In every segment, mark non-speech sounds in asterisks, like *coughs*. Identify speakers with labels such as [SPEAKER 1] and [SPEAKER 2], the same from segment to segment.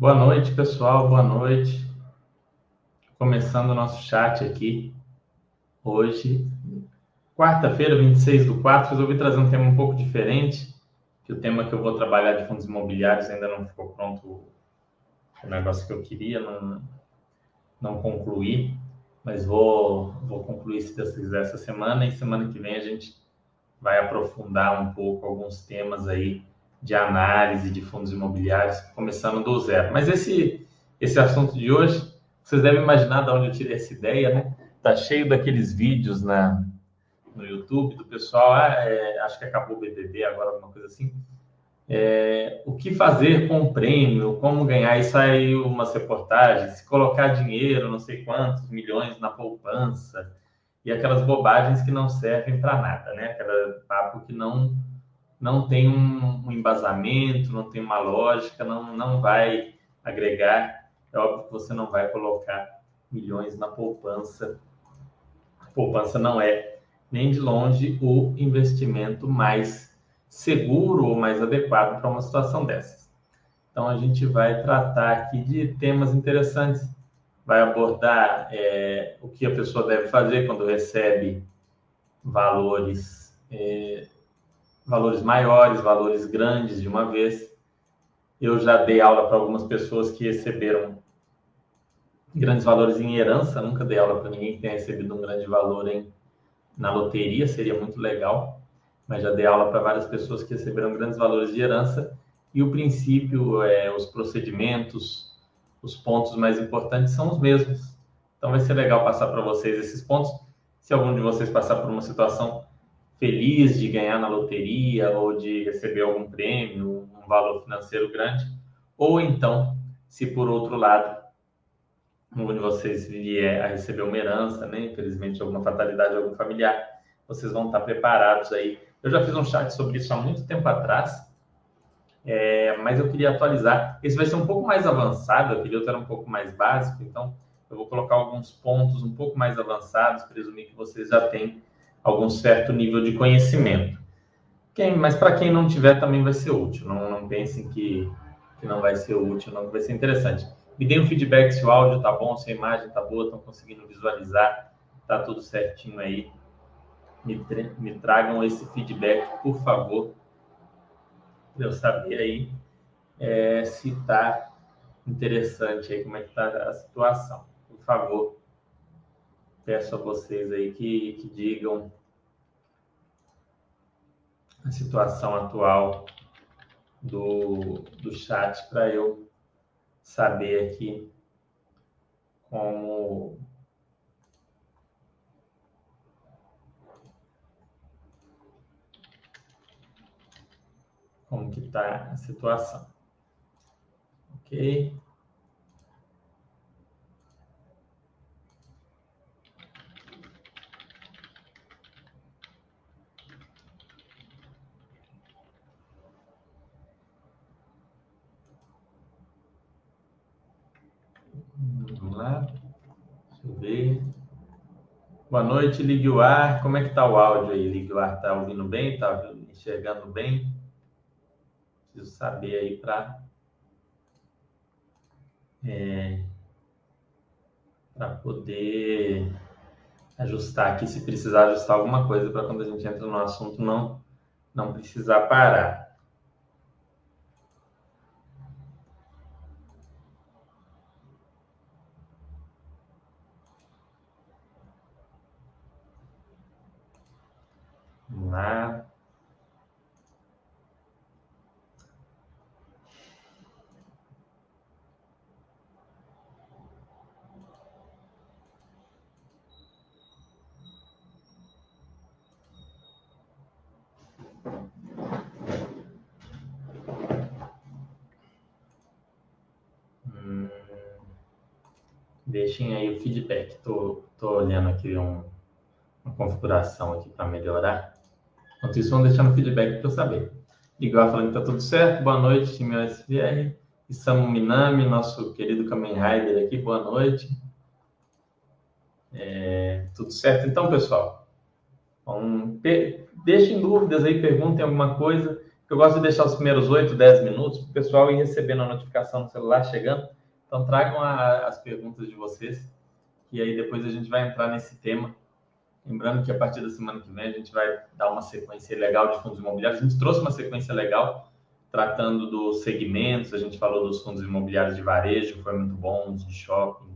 [SPEAKER 1] Boa noite, pessoal. Boa noite. Começando o nosso chat aqui. Hoje, quarta-feira, 26 do 4, resolvi trazer um tema um pouco diferente, que o tema que eu vou trabalhar de fundos imobiliários ainda não ficou pronto o negócio que eu queria, não, não concluí, mas vou, vou concluir, se Deus quiser, essa semana, e semana que vem a gente vai aprofundar um pouco alguns temas aí de análise de fundos imobiliários, começando do zero. Mas esse, esse assunto de hoje, vocês devem imaginar de onde eu tirei essa ideia, né? Tá cheio daqueles vídeos na, no YouTube do pessoal, ah, é, acho que acabou o BBB agora, alguma coisa assim. É, o que fazer com o prêmio, como ganhar, e saiu umas reportagens, se colocar dinheiro, não sei quantos milhões na poupança, e aquelas bobagens que não servem para nada, né? Aquele papo que não não tem um, um, embasamento, não tem uma lógica, não, não vai agregar. É óbvio que você não vai colocar milhões na poupança. A poupança não é nem de longe o investimento mais seguro ou mais adequado para uma situação dessas. Então a gente vai tratar aqui de temas interessantes. Vai abordar é, o que a pessoa deve fazer quando recebe valores é, valores maiores, valores grandes de uma vez. Eu já dei aula para algumas pessoas que receberam grandes valores em herança, nunca dei aula para ninguém que tenha recebido um grande valor em, na loteria, seria muito legal, mas já dei aula para várias pessoas que receberam grandes valores de herança e o princípio, é, os procedimentos, os pontos mais importantes são os mesmos. Então vai ser legal passar para vocês esses pontos. Se algum de vocês passar por uma situação feliz de ganhar na loteria ou de receber algum prêmio, um valor financeiro grande, ou então, se por outro lado, um de vocês vier a receber uma herança, né, infelizmente alguma fatalidade algum familiar, vocês vão estar preparados aí. Eu já fiz um chat sobre isso há muito tempo atrás, é, mas eu queria atualizar. Esse vai ser um pouco mais avançado, eu queria era um pouco mais básico, então eu vou colocar alguns pontos um pouco mais avançados, presumir que vocês já têm algum certo nível de conhecimento. Quem, mas para quem não tiver também vai ser útil. Não, não pensem que, que não vai ser útil, não vai ser interessante. Me deem um feedback se o áudio tá bom, se a imagem tá boa, estão conseguindo visualizar, tá tudo certinho aí. Me, me tragam esse feedback, por favor, para eu saber aí é, se tá interessante aí, como é que tá a situação. Por favor, peço a vocês aí que, que digam a situação atual do, do chat para eu saber aqui como como que está a situação. Ok? Lá. Deixa eu ver. Boa noite, ligue o ar. Como é que tá o áudio aí? Ligue o ar, tá ouvindo bem? Tá enxergando bem? Preciso saber aí para é, para poder ajustar aqui, se precisar ajustar alguma coisa para quando a gente entra no assunto não não precisar parar. Lá. Hum, deixem aí o feedback. Tô, tô olhando aqui um, uma configuração aqui para melhorar. Enquanto isso, vão deixar no feedback para eu saber. Igual falando que está tudo certo. Boa noite, time SVR. Isamu Minami, nosso querido Kamen Rider aqui. Boa noite. É, tudo certo? Então, pessoal, um, deixem dúvidas aí, perguntem alguma coisa. Eu gosto de deixar os primeiros 8, 10 minutos para o pessoal ir recebendo a notificação no celular chegando. Então, tragam a, as perguntas de vocês, e aí depois a gente vai entrar nesse tema. Lembrando que a partir da semana que vem a gente vai dar uma sequência legal de fundos imobiliários. A gente trouxe uma sequência legal tratando dos segmentos, a gente falou dos fundos imobiliários de varejo, foi muito bom, de shopping,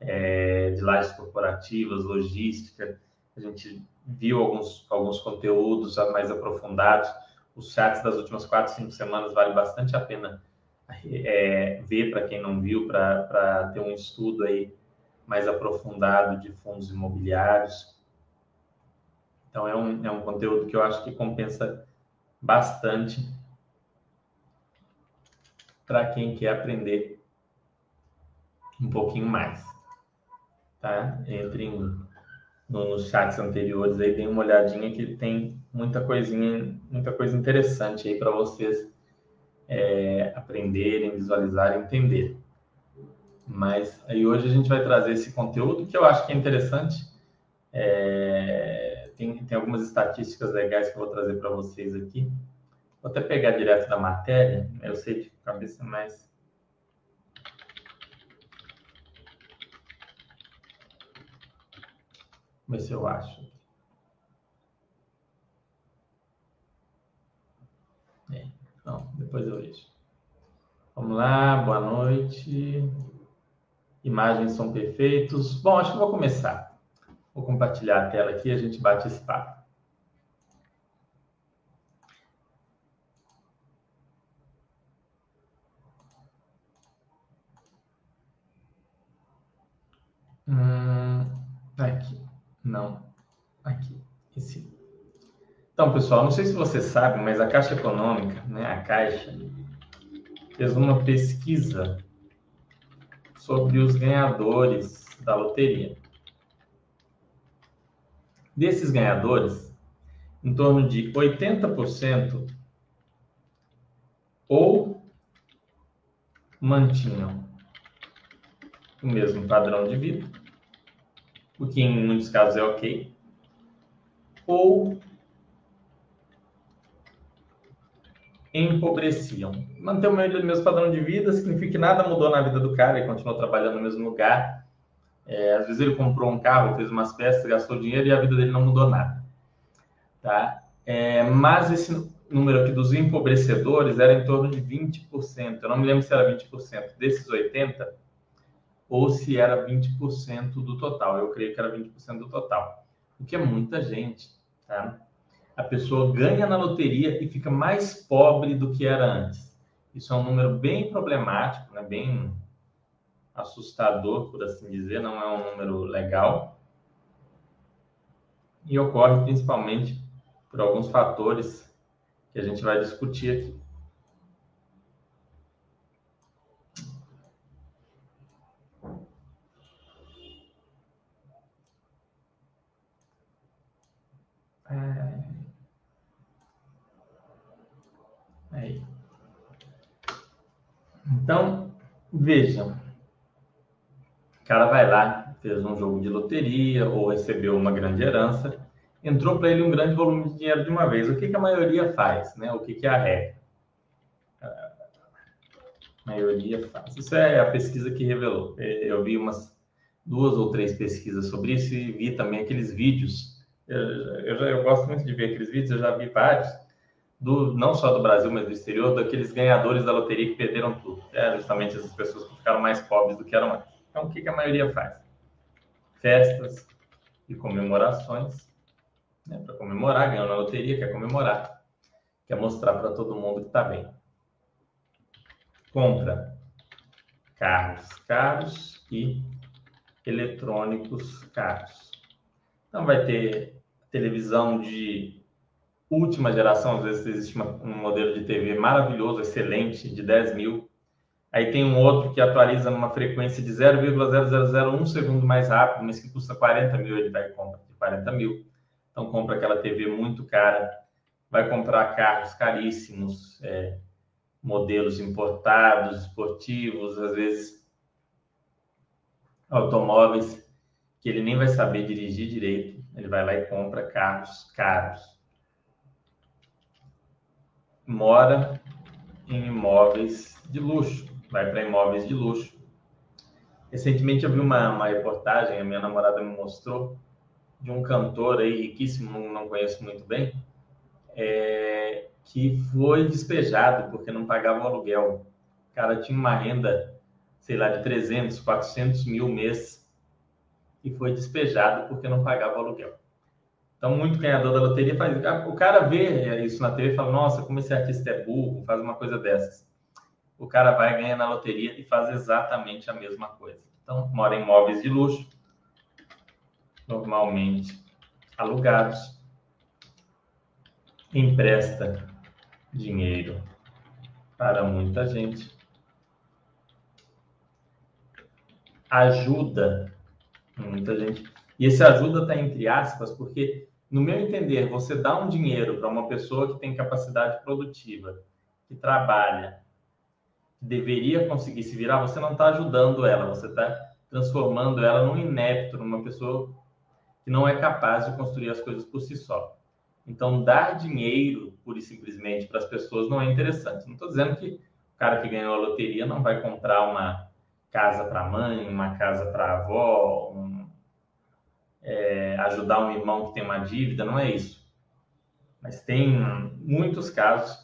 [SPEAKER 1] é, de lajes corporativas, logística. A gente viu alguns, alguns conteúdos mais aprofundados. Os chats das últimas quatro, cinco semanas vale bastante a pena é, ver para quem não viu, para ter um estudo aí mais aprofundado de fundos imobiliários. Então, é um, é um conteúdo que eu acho que compensa bastante para quem quer aprender um pouquinho mais. Tá? Entre em, nos chats anteriores aí, tem uma olhadinha que tem muita coisinha, muita coisa interessante aí para vocês é, aprenderem, visualizarem, entenderem. Mas aí hoje a gente vai trazer esse conteúdo que eu acho que é interessante. É, tem, tem algumas estatísticas legais que eu vou trazer para vocês aqui. Vou até pegar direto da matéria, eu sei de cabeça, mas. Vamos ver se eu acho. É, não, depois eu vejo. Vamos lá, boa noite. Imagens são perfeitos. Bom, acho que vou começar. Vou compartilhar a tela aqui e a gente bate esse papo. Hum, aqui. Não. Aqui. Esse. Então, pessoal, não sei se você sabe, mas a Caixa Econômica, né, a Caixa, fez uma pesquisa sobre os ganhadores da loteria. Desses ganhadores, em torno de 80% ou mantinham o mesmo padrão de vida, o que em muitos casos é ok, ou empobreciam. Manter o mesmo padrão de vida significa que nada mudou na vida do cara, ele continuou trabalhando no mesmo lugar. É, às vezes ele comprou um carro, fez umas peças, gastou dinheiro e a vida dele não mudou nada. Tá? É, mas esse número aqui dos empobrecedores era em torno de 20%. Eu não me lembro se era 20% desses 80% ou se era 20% do total. Eu creio que era 20% do total, o que é muita gente. Tá? A pessoa ganha na loteria e fica mais pobre do que era antes. Isso é um número bem problemático, né? bem assustador, por assim dizer, não é um número legal. E ocorre principalmente por alguns fatores que a gente vai discutir aqui. É... Aí. Então, vejam. O cara vai lá, fez um jogo de loteria ou recebeu uma grande herança, entrou para ele um grande volume de dinheiro de uma vez. O que, que a maioria faz? Né? O que, que é a regra? A maioria faz. Isso é a pesquisa que revelou. É, eu vi umas duas ou três pesquisas sobre isso e vi também aqueles vídeos. Eu, eu, já, eu gosto muito de ver aqueles vídeos, eu já vi vários do, não só do Brasil, mas do exterior, daqueles ganhadores da loteria que perderam tudo. É justamente essas pessoas que ficaram mais pobres do que eram antes. Então, o que, que a maioria faz? Festas e comemorações, né, para comemorar, ganhou na loteria, quer comemorar, quer mostrar para todo mundo que está bem. Compra carros caros e eletrônicos caros. Então, vai ter televisão de última geração, às vezes existe uma, um modelo de TV maravilhoso, excelente, de 10 mil. Aí tem um outro que atualiza numa frequência de 0,0001 segundo mais rápido, mas que custa 40 mil, ele vai comprar de 40 mil. Então compra aquela TV muito cara, vai comprar carros caríssimos, é, modelos importados, esportivos, às vezes automóveis que ele nem vai saber dirigir direito. Ele vai lá e compra carros caros mora em imóveis de luxo, vai para imóveis de luxo. Recentemente eu vi uma, uma reportagem, a minha namorada me mostrou, de um cantor aí riquíssimo, não, conheço muito bem, é, que foi despejado porque não pagava o aluguel. O cara tinha uma renda, sei lá, de 300, 400 mil mês e foi despejado porque não pagava o aluguel. Então, muito ganhador da loteria faz. O cara vê isso na TV e fala: Nossa, como esse artista é burro, faz uma coisa dessas. O cara vai ganhar na loteria e faz exatamente a mesma coisa. Então, mora em imóveis de luxo, normalmente alugados, empresta dinheiro para muita gente, ajuda muita gente. E esse ajuda está entre aspas, porque, no meu entender, você dá um dinheiro para uma pessoa que tem capacidade produtiva, que trabalha, deveria conseguir se virar, você não está ajudando ela, você está transformando ela num inepto, numa pessoa que não é capaz de construir as coisas por si só. Então, dar dinheiro, pura e simplesmente, para as pessoas não é interessante. Não estou dizendo que o cara que ganhou a loteria não vai comprar uma casa para a mãe, uma casa para a avó, um, é, ajudar um irmão que tem uma dívida, não é isso. Mas tem muitos casos,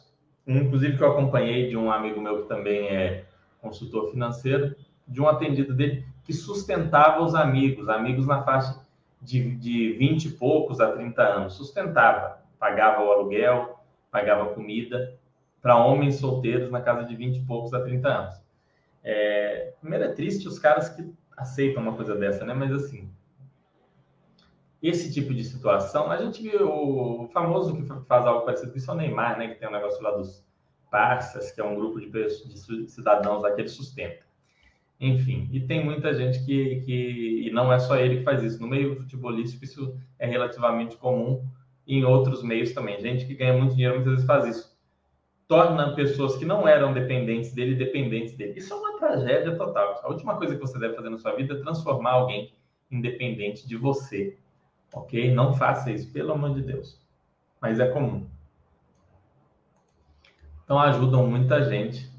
[SPEAKER 1] inclusive que eu acompanhei de um amigo meu que também é consultor financeiro, de um atendido dele que sustentava os amigos, amigos na faixa de, de 20 e poucos a 30 anos, sustentava, pagava o aluguel, pagava comida para homens solteiros na casa de 20 e poucos a 30 anos. É, primeiro é triste os caras que aceitam uma coisa dessa, né? Mas assim, esse tipo de situação, a gente viu o famoso que faz algo parecido com isso é o Neymar, né? Que tem um negócio lá dos parças, que é um grupo de, de cidadãos lá que ele sustenta. Enfim, e tem muita gente que, que. E não é só ele que faz isso. No meio futebolístico, isso é relativamente comum. E em outros meios também. Gente que ganha muito dinheiro muitas vezes faz isso. Torna pessoas que não eram dependentes dele dependentes dele. Isso é uma tragédia total. A última coisa que você deve fazer na sua vida é transformar alguém independente de você. Ok? Não faça isso, pelo amor de Deus. Mas é comum. Então ajudam muita gente.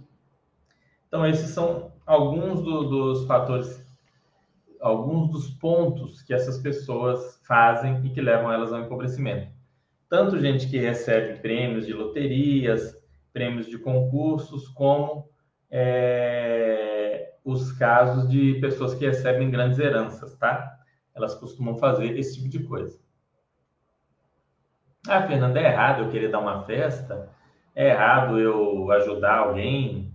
[SPEAKER 1] Então esses são alguns do, dos fatores, alguns dos pontos que essas pessoas fazem e que levam elas ao empobrecimento. Tanto gente que recebe prêmios de loterias, prêmios de concursos, como é, os casos de pessoas que recebem grandes heranças, tá? Elas costumam fazer esse tipo de coisa. Ah, Fernanda, é errado eu querer dar uma festa? É errado eu ajudar alguém?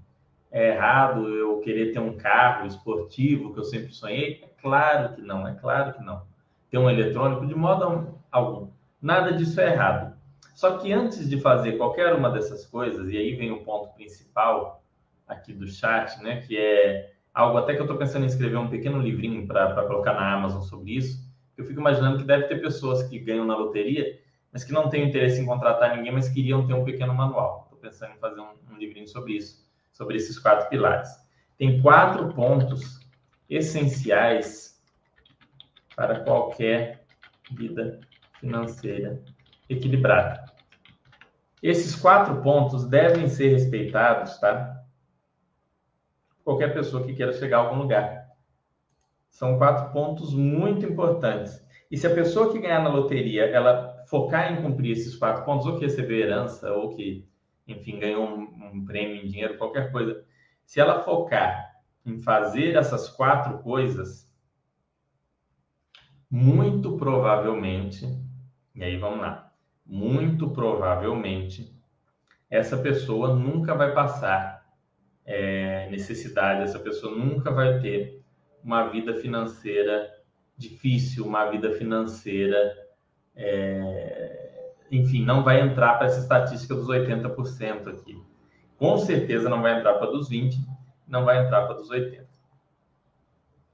[SPEAKER 1] é errado eu querer ter um carro esportivo que eu sempre sonhei? É claro que não, é claro que não. Ter um eletrônico de modo algum. Nada disso é errado. Só que antes de fazer qualquer uma dessas coisas, e aí vem o ponto principal aqui do chat, né, que é algo até que eu estou pensando em escrever um pequeno livrinho para colocar na Amazon sobre isso. Eu fico imaginando que deve ter pessoas que ganham na loteria, mas que não têm interesse em contratar ninguém, mas queriam ter um pequeno manual. Estou pensando em fazer um, um livrinho sobre isso sobre esses quatro pilares. Tem quatro pontos essenciais para qualquer vida financeira equilibrada. Esses quatro pontos devem ser respeitados, tá? Qualquer pessoa que queira chegar a algum lugar. São quatro pontos muito importantes. E se a pessoa que ganhar na loteria, ela focar em cumprir esses quatro pontos, ou que receber herança, ou que enfim, ganhou um, um prêmio em dinheiro, qualquer coisa. Se ela focar em fazer essas quatro coisas, muito provavelmente, e aí vamos lá, muito provavelmente, essa pessoa nunca vai passar é, necessidade, essa pessoa nunca vai ter uma vida financeira difícil, uma vida financeira é, enfim, não vai entrar para essa estatística dos 80% aqui. Com certeza não vai entrar para dos 20, não vai entrar para dos 80.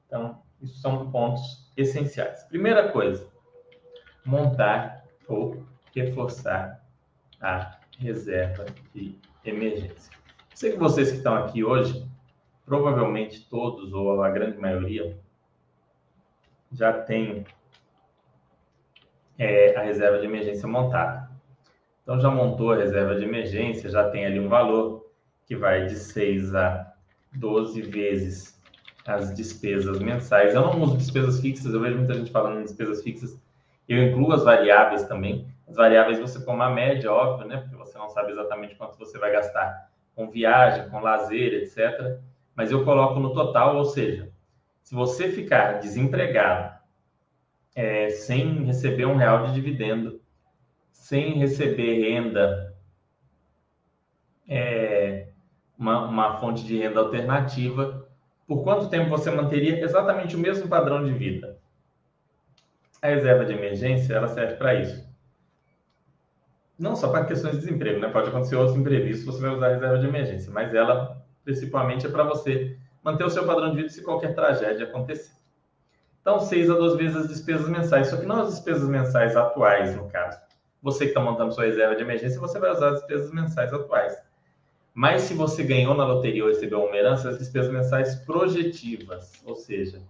[SPEAKER 1] Então, isso são pontos essenciais. Primeira coisa, montar ou reforçar a reserva de emergência. Sei que vocês que estão aqui hoje, provavelmente todos ou a grande maioria já têm é, a reserva de emergência montada. Então já montou a reserva de emergência, já tem ali um valor que vai de 6 a 12 vezes as despesas mensais. Eu não uso despesas fixas, eu vejo muita gente falando em despesas fixas. Eu incluo as variáveis também. As variáveis você põe uma média, óbvio, né? Porque você não sabe exatamente quanto você vai gastar com viagem, com lazer, etc. Mas eu coloco no total, ou seja, se você ficar desempregado, é, sem receber um real de dividendo, sem receber renda, é, uma, uma fonte de renda alternativa, por quanto tempo você manteria exatamente o mesmo padrão de vida? A reserva de emergência, ela serve para isso. Não só para questões de desemprego, né? Pode acontecer outros imprevistos, você vai usar a reserva de emergência, mas ela principalmente é para você manter o seu padrão de vida se qualquer tragédia acontecer. Então, 6 a 12 vezes as despesas mensais, só que não as despesas mensais atuais, no caso. Você que está montando sua reserva de emergência, você vai usar as despesas mensais atuais. Mas se você ganhou na loteria ou recebeu uma herança, as despesas mensais projetivas, ou seja,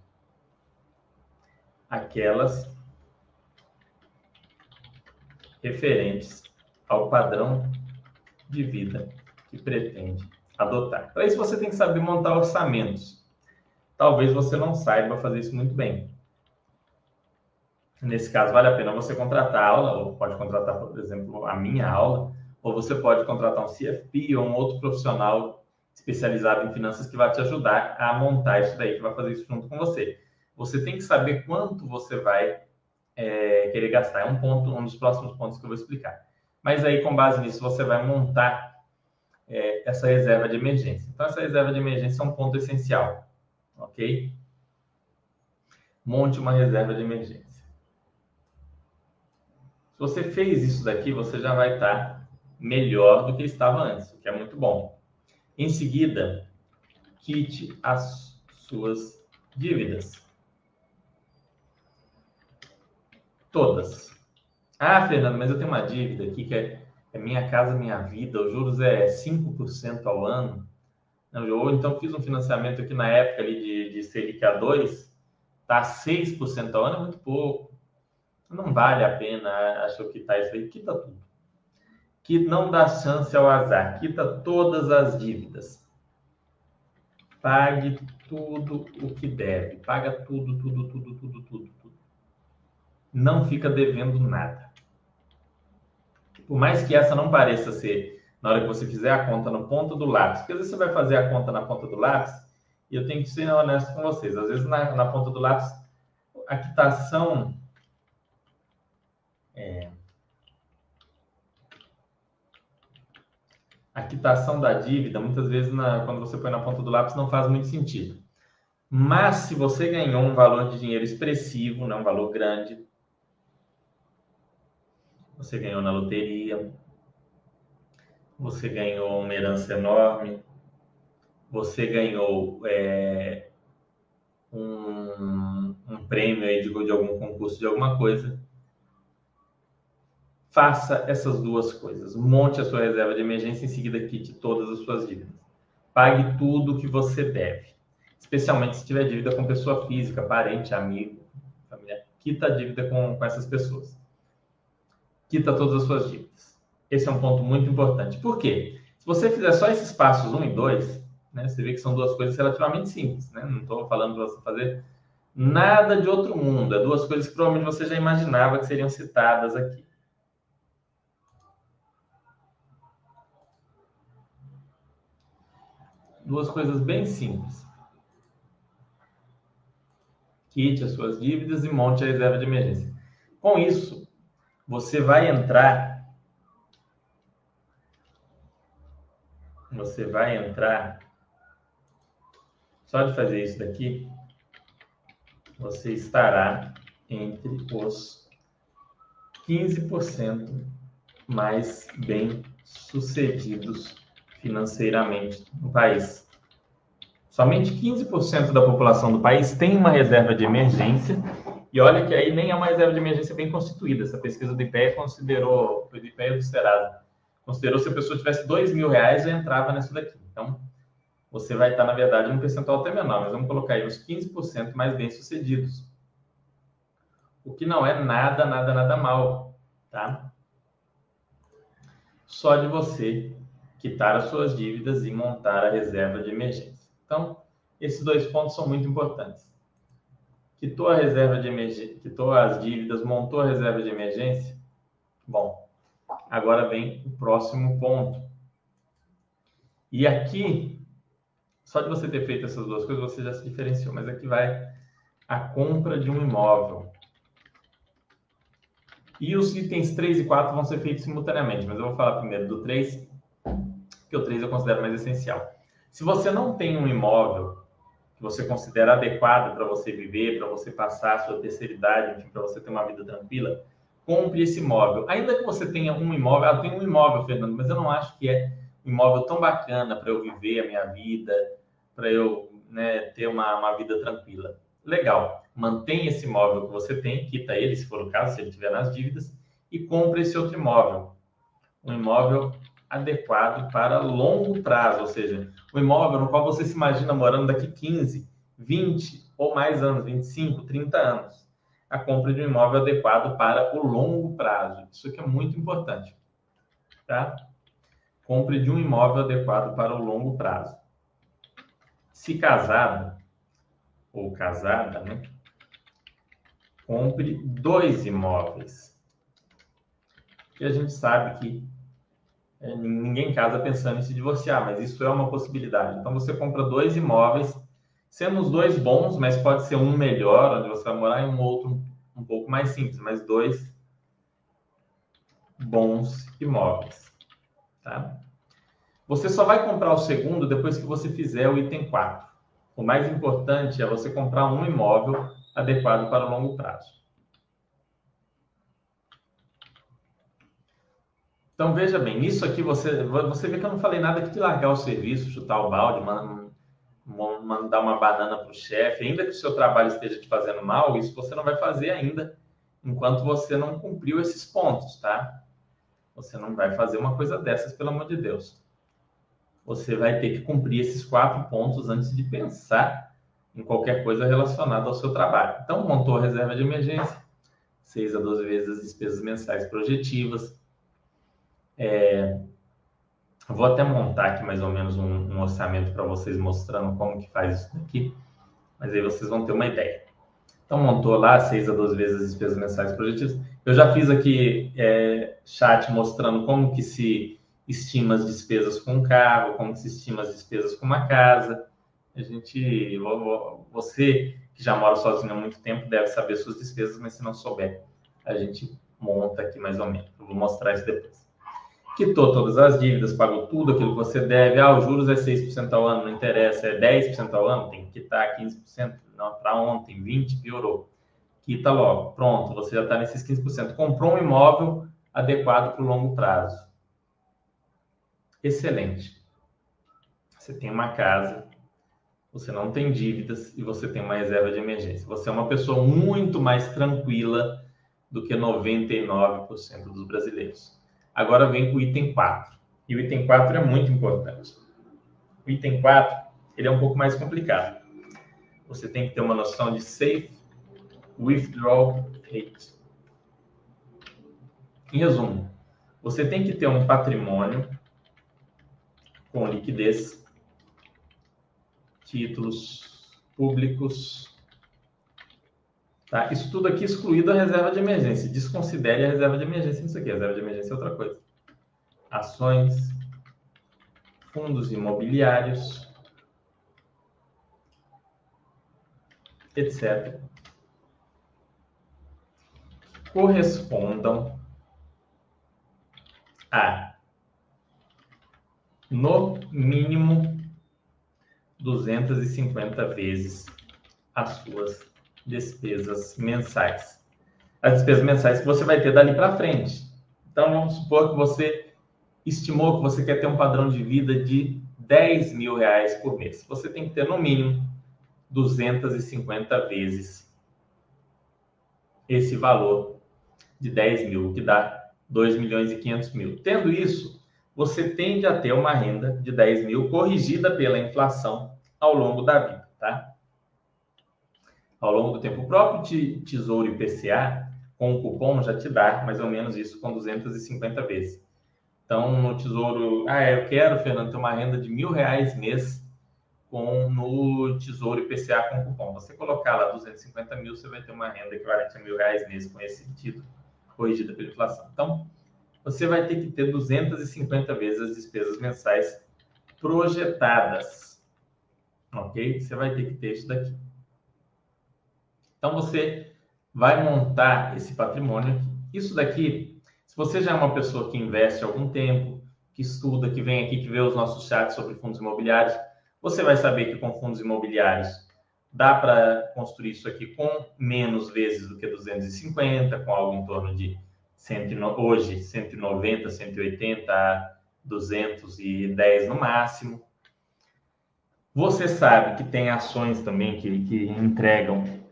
[SPEAKER 1] aquelas referentes ao padrão de vida que pretende adotar. Para isso você tem que saber montar orçamentos. Talvez você não saiba fazer isso muito bem. Nesse caso, vale a pena você contratar aula, ou pode contratar, por exemplo, a minha aula, ou você pode contratar um CFP ou um outro profissional especializado em finanças que vai te ajudar a montar isso daí, que vai fazer isso junto com você. Você tem que saber quanto você vai é, querer gastar. É um ponto, um dos próximos pontos que eu vou explicar. Mas aí, com base nisso, você vai montar é, essa reserva de emergência. Então, essa reserva de emergência é um ponto essencial, ok? Monte uma reserva de emergência. Se você fez isso daqui, você já vai estar melhor do que estava antes, o que é muito bom. Em seguida, quite as suas dívidas. Todas. Ah, Fernando, mas eu tenho uma dívida aqui que é, é minha casa, minha vida, os juros é 5% ao ano. Ou então fiz um financiamento aqui na época ali de, de Selic A2, tá 6% ao ano, é muito pouco. Não vale a pena, acho que tá isso aí, quita tudo que não dá chance ao azar, quita todas as dívidas. Pague tudo o que deve, paga tudo, tudo, tudo, tudo, tudo, tudo. Não fica devendo nada. Por mais que essa não pareça ser na hora que você fizer a conta no ponto do lápis, porque às vezes você vai fazer a conta na ponta do lápis, e eu tenho que ser honesto com vocês, às vezes na, na ponta do lápis, a quitação é, a quitação da dívida, muitas vezes, na, quando você põe na ponta do lápis, não faz muito sentido. Mas se você ganhou um valor de dinheiro expressivo, né, um valor grande, você ganhou na loteria, você ganhou uma herança enorme, você ganhou é, um, um, prêmio aí de, de algum concurso de alguma coisa, Faça essas duas coisas. Monte a sua reserva de emergência, em seguida quite todas as suas dívidas. Pague tudo que você deve, especialmente se tiver dívida com pessoa física, parente, amigo, família. Quita a dívida com, com essas pessoas. Quita todas as suas dívidas. Esse é um ponto muito importante. Por quê? Se você fizer só esses passos 1 e 2, né, você vê que são duas coisas relativamente simples. Né? Não estou falando para você fazer nada de outro mundo. É duas coisas que provavelmente você já imaginava que seriam citadas aqui. duas coisas bem simples. Quite as suas dívidas e monte a reserva de emergência. Com isso, você vai entrar. Você vai entrar. Só de fazer isso daqui, você estará entre os 15% mais bem sucedidos financeiramente no país. Somente 15% da população do país tem uma reserva de emergência, e olha que aí nem é uma reserva de emergência bem constituída. Essa pesquisa do IPEA considerou, do IPEA do Serasa, considerou se a pessoa tivesse dois mil reais, já entrava nisso daqui. Então, você vai estar, na verdade, num percentual até menor, mas vamos colocar aí uns 15% mais bem-sucedidos. O que não é nada, nada, nada mal, tá? só de você quitar as suas dívidas e montar a reserva de emergência. Então, esses dois pontos são muito importantes. Quitou a reserva de emergência, quitou as dívidas, montou a reserva de emergência. Bom, agora vem o próximo ponto. E aqui, só de você ter feito essas duas coisas, você já se diferenciou, mas aqui vai a compra de um imóvel. E os itens 3 e 4 vão ser feitos simultaneamente, mas eu vou falar primeiro do 3, que o 3 eu considero mais essencial. Se você não tem um imóvel você considera adequado para você viver, para você passar a sua terceira idade, para você ter uma vida tranquila, compre esse imóvel. Ainda que você tenha um imóvel, ah, eu tenho um imóvel, Fernando, mas eu não acho que é um imóvel tão bacana para eu viver a minha vida, para eu né, ter uma, uma vida tranquila. Legal, mantenha esse imóvel que você tem, quita ele, se for o caso, se ele estiver nas dívidas, e compre esse outro imóvel. Um imóvel adequado para longo prazo, ou seja, um imóvel no qual você se imagina morando daqui 15, 20 ou mais anos, 25, 30 anos. A compra de um imóvel adequado para o longo prazo. Isso aqui é muito importante. Tá? Compre de um imóvel adequado para o longo prazo. Se casado ou casada, né? Compre dois imóveis. E a gente sabe que ninguém casa pensando em se divorciar, mas isso é uma possibilidade. Então você compra dois imóveis, sendo os dois bons, mas pode ser um melhor, onde você vai morar, e um outro um pouco mais simples, mas dois bons imóveis. Tá? Você só vai comprar o segundo depois que você fizer o item 4. O mais importante é você comprar um imóvel adequado para o longo prazo. Então veja bem, nisso aqui você, você vê que eu não falei nada aqui de largar o serviço, chutar o balde, mandar uma banana para o chefe, ainda que o seu trabalho esteja te fazendo mal, isso você não vai fazer ainda enquanto você não cumpriu esses pontos, tá? Você não vai fazer uma coisa dessas, pelo amor de Deus. Você vai ter que cumprir esses quatro pontos antes de pensar em qualquer coisa relacionada ao seu trabalho. Então, montou a reserva de emergência, 6 a 12 vezes as despesas mensais projetivas, é, vou até montar aqui mais ou menos um, um orçamento para vocês mostrando como que faz isso daqui, mas aí vocês vão ter uma ideia. Então, montou lá 6 a 12 vezes as despesas mensais projetivas. Eu já fiz aqui é, chat mostrando como que se estima as despesas com um carro, como que se estima as despesas com uma casa. A gente, você que já mora sozinho há muito tempo deve saber suas despesas, mas se não souber, a gente monta aqui mais ou menos. Eu vou mostrar isso depois quitou todas as dívidas, pagou tudo aquilo que você deve. Ah, os juros é 6% ao ano, não interessa, é 10% ao ano, tem que quitar 15%. Não, para ontem, 20%, piorou. Quita logo. Pronto, você já está nesses 15%. Comprou um imóvel adequado para o longo prazo. Excelente. Você tem uma casa, você não tem dívidas e você tem uma reserva de emergência. Você é uma pessoa muito mais tranquila do que 99% dos brasileiros. Agora vem o item 4. E o item 4 é muito importante. O item 4, ele é um pouco mais complicado. Você tem que ter uma noção de safe withdrawal rate. Em resumo, você tem que ter um patrimônio com liquidez, títulos públicos, Tá? Isso tudo aqui excluído a reserva de emergência. Desconsidere a reserva de emergência nisso aqui. A reserva de emergência é outra coisa. Ações, fundos imobiliários, etc. Correspondam a, no mínimo, 250 vezes as suas despesas mensais. As despesas mensais que você vai ter dali para frente. Então, vamos supor que você estimou que você quer ter um padrão de vida de 10 mil reais por mês. Você tem que ter, no mínimo, 250 vezes esse valor de 10 mil, que dá 2 milhões e 500 mil. Tendo isso, você tende a ter uma renda de 10 mil corrigida pela inflação ao longo da vida, tá? Ao longo do tempo. O próprio Tesouro IPCA, com o cupom, já te dá mais ou menos isso com 250 vezes. Então, no Tesouro, ah, eu quero, Fernando, ter uma renda de mil reais mês com, no Tesouro IPCA com cupom. Você colocar lá 250 mil, você vai ter uma renda equivalente a mil reais mês com esse título, corrigida pela inflação. Então, você vai ter que ter 250 vezes as despesas mensais projetadas. Ok? Você vai ter que ter isso daqui. Então, você vai montar esse patrimônio. Isso daqui se você já é uma pessoa que investe algum tempo, que estuda, que vem aqui, que vê os nossos chats sobre fundos imobiliários, você vai saber que com fundos imobiliários dá para construir isso aqui com menos vezes do que 250, com algo em torno de 100, hoje 190, 180, 210 no máximo. Você sabe que tem ações também que, que entregam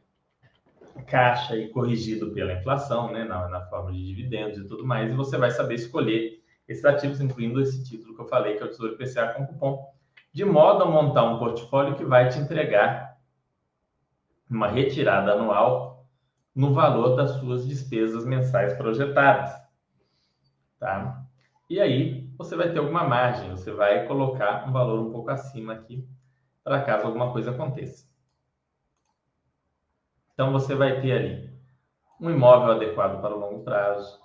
[SPEAKER 1] caixa e corrigido pela inflação, né, na, na forma de dividendos e tudo mais, e você vai saber escolher esses ativos, incluindo esse título que eu falei, que é o Tesouro IPCA com cupom, de modo a montar um portfólio que vai te entregar uma retirada anual no valor das suas despesas mensais projetadas, tá? E aí você vai ter alguma margem, você vai colocar um valor um pouco acima aqui para caso alguma coisa aconteça. Então você vai ter ali um imóvel adequado para o longo prazo.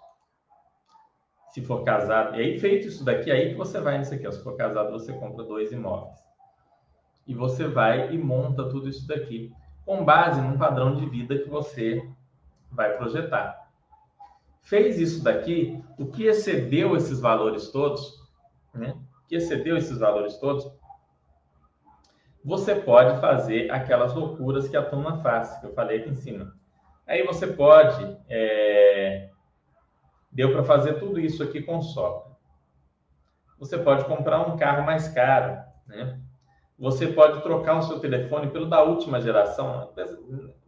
[SPEAKER 1] Se for casado, e aí feito isso daqui, aí que você vai nisso aqui. Ó. Se for casado, você compra dois imóveis. E você vai e monta tudo isso daqui com base num padrão de vida que você vai projetar. Fez isso daqui, o que excedeu esses valores todos, né? O que excedeu esses valores todos, você pode fazer aquelas loucuras que a turma faz, que eu falei aqui em cima. Aí você pode. É... Deu para fazer tudo isso aqui com sobra. Você pode comprar um carro mais caro, né? Você pode trocar o seu telefone pelo da última geração.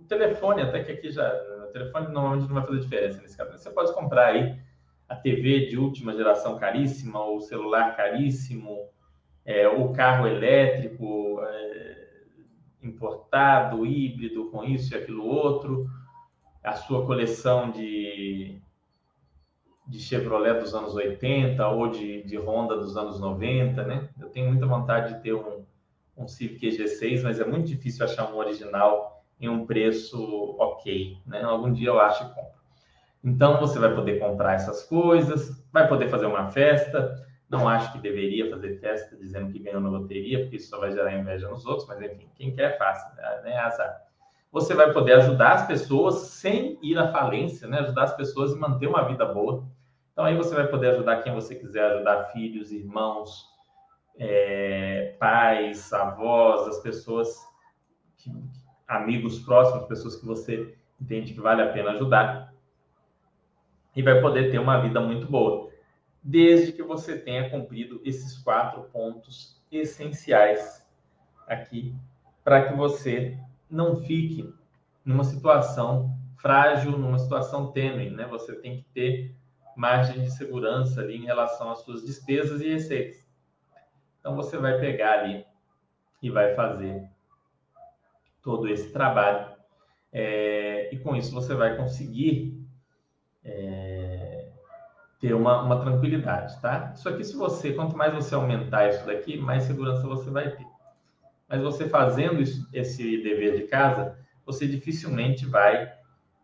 [SPEAKER 1] O telefone, até que aqui já. O telefone normalmente não vai fazer diferença nesse caso. Você pode comprar aí a TV de última geração caríssima, o celular caríssimo, é, o carro elétrico é, importado, híbrido, com isso e aquilo outro, a sua coleção de, de Chevrolet dos anos 80 ou de, de Honda dos anos 90, né? Eu tenho muita vontade de ter um, um Civic EG6, mas é muito difícil achar um original em um preço ok, né? Algum dia eu acho e compro. Então você vai poder comprar essas coisas, vai poder fazer uma festa, não acho que deveria fazer festa dizendo que ganhou na loteria, porque isso só vai gerar inveja nos outros, mas enfim, quem quer faz, né? É azar. Você vai poder ajudar as pessoas sem ir à falência, né? Ajudar as pessoas e manter uma vida boa. Então aí você vai poder ajudar quem você quiser, ajudar filhos, irmãos, é, pais, avós, as pessoas, que, amigos próximos, pessoas que você entende que vale a pena ajudar. E vai poder ter uma vida muito boa desde que você tenha cumprido esses quatro pontos essenciais aqui, para que você não fique numa situação frágil, numa situação tênue, né? Você tem que ter margem de segurança ali em relação às suas despesas e receitas. Então você vai pegar ali e vai fazer todo esse trabalho. É, e com isso você vai conseguir é, ter uma, uma tranquilidade, tá? Isso aqui, se você, quanto mais você aumentar isso daqui, mais segurança você vai ter. Mas você fazendo isso, esse dever de casa, você dificilmente vai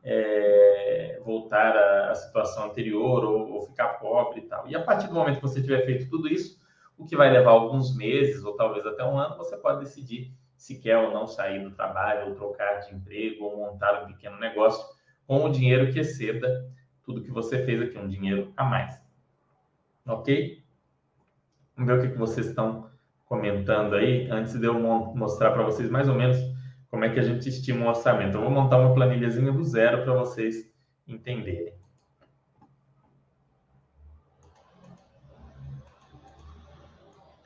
[SPEAKER 1] é, voltar à, à, situação anterior ou, ou, ficar pobre e tal. E a partir do momento que você tiver feito tudo isso, o que vai levar alguns meses ou talvez até um ano, você pode decidir se quer ou não sair do trabalho, ou trocar de emprego, ou montar um pequeno negócio com o dinheiro que exceda tudo que você fez aqui, um dinheiro a mais. Ok? Vamos ver o que, vocês estão comentando aí, antes de eu mostrar para vocês mais ou menos como é que a gente estima um orçamento. Eu vou montar uma planilhazinha do zero para vocês entenderem.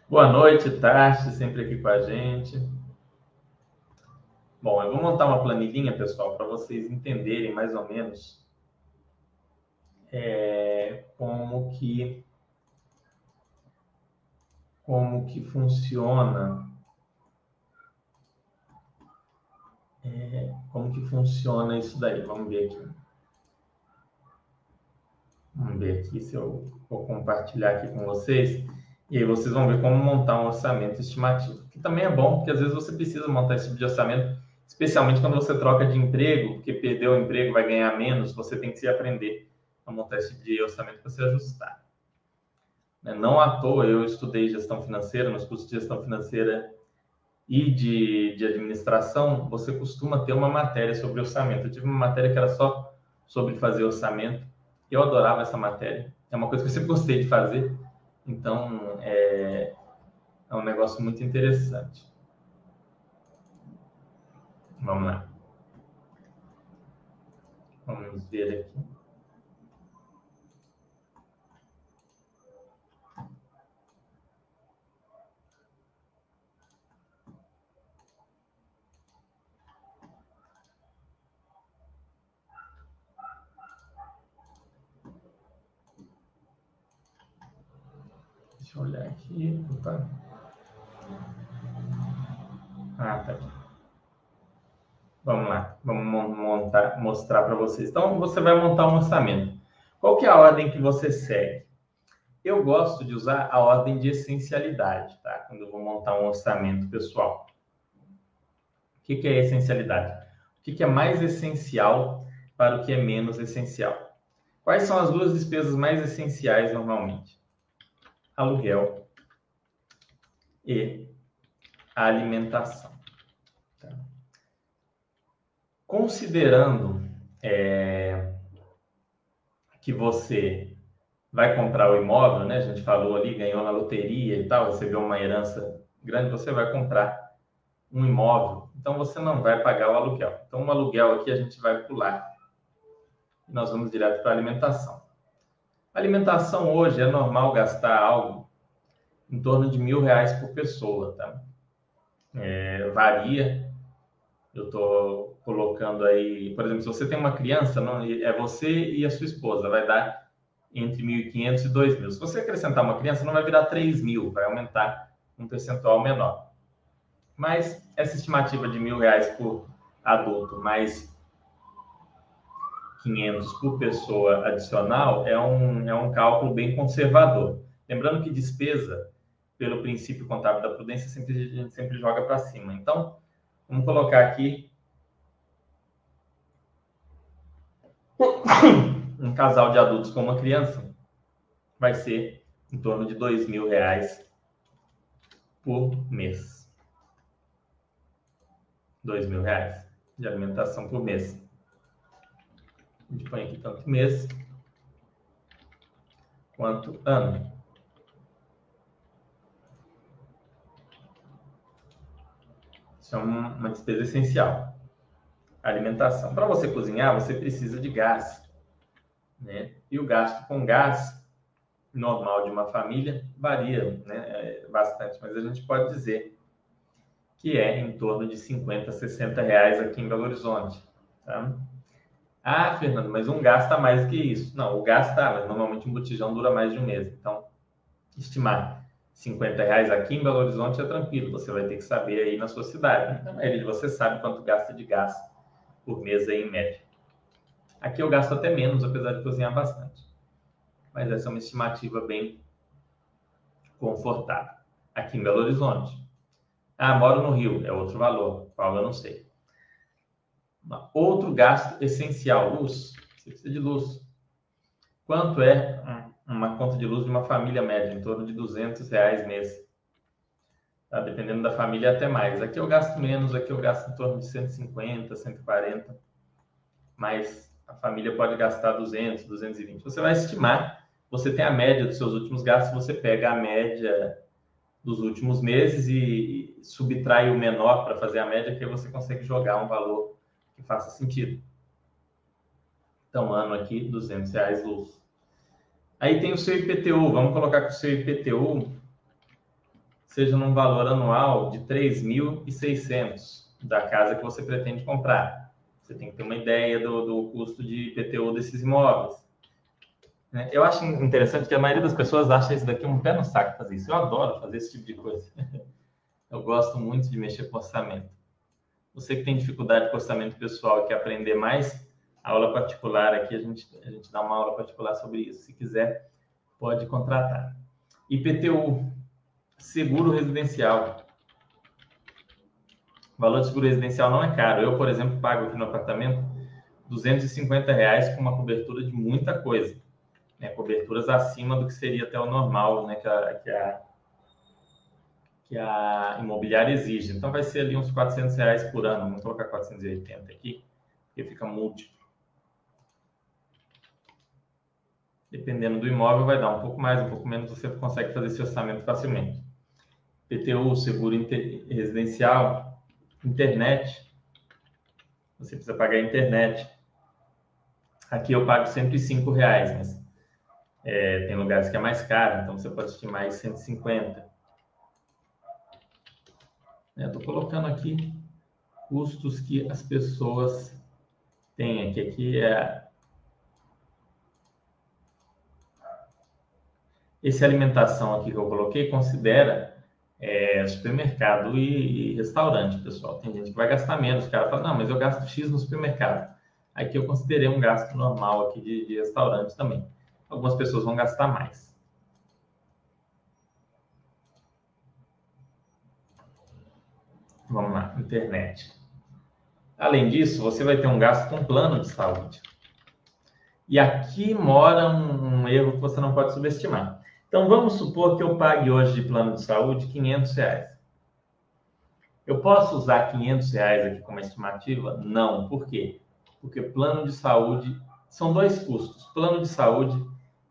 [SPEAKER 1] Boa noite, Tati, sempre aqui com a gente. Bom, eu vou montar uma planilhinha, pessoal, para vocês entenderem mais ou menos é, como que como que funciona é, como que funciona isso daí vamos ver aqui Vamos ver aqui se eu vou compartilhar aqui com vocês. E aí vocês vão ver como montar um orçamento estimativo. Que também é bom, porque às vezes você precisa montar esse tipo de orçamento, especialmente quando você troca de emprego, porque perdeu o emprego, vai ganhar menos, você tem que se aprender a montar esse tipo de orçamento para se ajustar. Né? Não à toa eu estudei gestão financeira, nos cursos de gestão financeira e de, de administração, você costuma ter uma matéria sobre orçamento. Eu tive uma matéria que era só sobre fazer orçamento. Eu adorava essa matéria. É uma coisa que eu sempre gostei de fazer. Então, é, é um negócio muito interessante. Vamos lá. Vamos ver aqui. Deixa eu olhar aqui. Opa. Ah, tá aqui. Vamos lá, vamos montar, mostrar para vocês. Então, você vai montar um orçamento. Qual que é a ordem que você segue? Eu gosto de usar a ordem de essencialidade, tá? Quando eu vou montar um orçamento pessoal. O que, que é essencialidade? O que, que é mais essencial para o que é menos essencial? Quais são as duas despesas mais essenciais normalmente? Aluguel e alimentação. Tá? Considerando é, que você vai comprar o imóvel, né? A gente falou ali, ganhou na loteria e tal, recebeu uma herança grande, você vai comprar um imóvel. Então você não vai pagar o aluguel. Então o aluguel aqui a gente vai pular. Nós vamos direto para a alimentação. Alimentação hoje é normal gastar algo em torno de mil reais por pessoa, tá? É, varia. Eu estou colocando aí, por exemplo, se você tem uma criança, não, é você e a sua esposa, vai dar entre 1.500 e 2.000. Se você acrescentar uma criança, não vai virar 3.000, vai aumentar um percentual menor. Mas essa estimativa de mil reais por adulto, mais 500 por pessoa adicional é um, é um cálculo bem conservador. Lembrando que despesa, pelo princípio contábil da prudência, sempre, a gente sempre joga para cima. Então, vamos colocar aqui *coughs* um casal de adultos com uma criança vai ser em torno de dois mil reais por mês. Dois mil reais de alimentação por mês. A gente põe aqui tanto mês quanto ano. Isso é uma despesa essencial. Alimentação. Para você cozinhar, você precisa de gás. Né? E o gasto com gás normal de uma família varia né, é, bastante, mas a gente pode dizer que é em torno de 50, 60 reais aqui em Belo Horizonte. Tá? Ah, Fernando, mas um gasta mais do que isso. Não, o gasta, mas normalmente um botijão dura mais de um mês. Então, estimar 50 reais aqui em Belo Horizonte é tranquilo. Você vai ter que saber aí na sua cidade. Na maioria de você sabe quanto gasta de gás por mês aí em média. Aqui eu gasto até menos, apesar de cozinhar bastante. Mas essa é uma estimativa bem confortável. Aqui em Belo Horizonte. Ah, moro no Rio, é outro valor. Qual eu não sei. Outro gasto essencial, luz. Você precisa de luz. Quanto é uma conta de luz de uma família média? Em torno de 200 reais mês. Tá? Dependendo da família, até mais. Aqui eu gasto menos, aqui eu gasto em torno de 150, 140. Mas a família pode gastar 200, 220. Você vai estimar, você tem a média dos seus últimos gastos, você pega a média dos últimos meses e subtrai o menor para fazer a média, que aí você consegue jogar um valor que faça sentido. Então, ano aqui, 200 reais luz. Aí tem o seu IPTU. Vamos colocar que o seu IPTU seja num valor anual de 3.600 da casa que você pretende comprar. Você tem que ter uma ideia do, do custo de IPTU desses imóveis. Né? Eu acho interessante que a maioria das pessoas acha isso daqui um pé no saco fazer isso. Eu adoro fazer esse tipo de coisa. *laughs* Eu gosto muito de mexer com orçamento. Você que tem dificuldade com orçamento pessoal e quer aprender mais, aula particular aqui, a gente, a gente dá uma aula particular sobre isso. Se quiser, pode contratar. IPTU, seguro residencial. O valor de seguro residencial não é caro. Eu, por exemplo, pago aqui no apartamento 250 reais com uma cobertura de muita coisa. Né? Coberturas acima do que seria até o normal, né? Que a, que a, que a imobiliária exige. Então, vai ser ali uns 400 reais por ano. Vamos colocar 480 aqui, porque fica múltiplo. Dependendo do imóvel, vai dar um pouco mais, um pouco menos, você consegue fazer esse orçamento facilmente. PTU, seguro residencial, internet. Você precisa pagar a internet. Aqui eu pago 105 reais, mas é, tem lugares que é mais caro, então você pode estimar aí 150. Estou colocando aqui custos que as pessoas têm aqui. Aqui é esse alimentação aqui que eu coloquei considera é, supermercado e, e, restaurante, pessoal. Tem gente que vai gastar menos. O cara fala, não, mas eu gasto X no supermercado. Aqui eu considerei um gasto normal aqui de, de restaurante também. Algumas pessoas vão gastar mais. Vamos lá, internet. Além disso, você vai ter um gasto com plano de saúde. E aqui mora um, um erro que você não pode subestimar. Então, vamos supor que eu pague hoje de plano de saúde 500 reais. Eu posso usar 500 reais aqui como estimativa? Não. Por quê? Porque plano de saúde são dois custos. Plano de saúde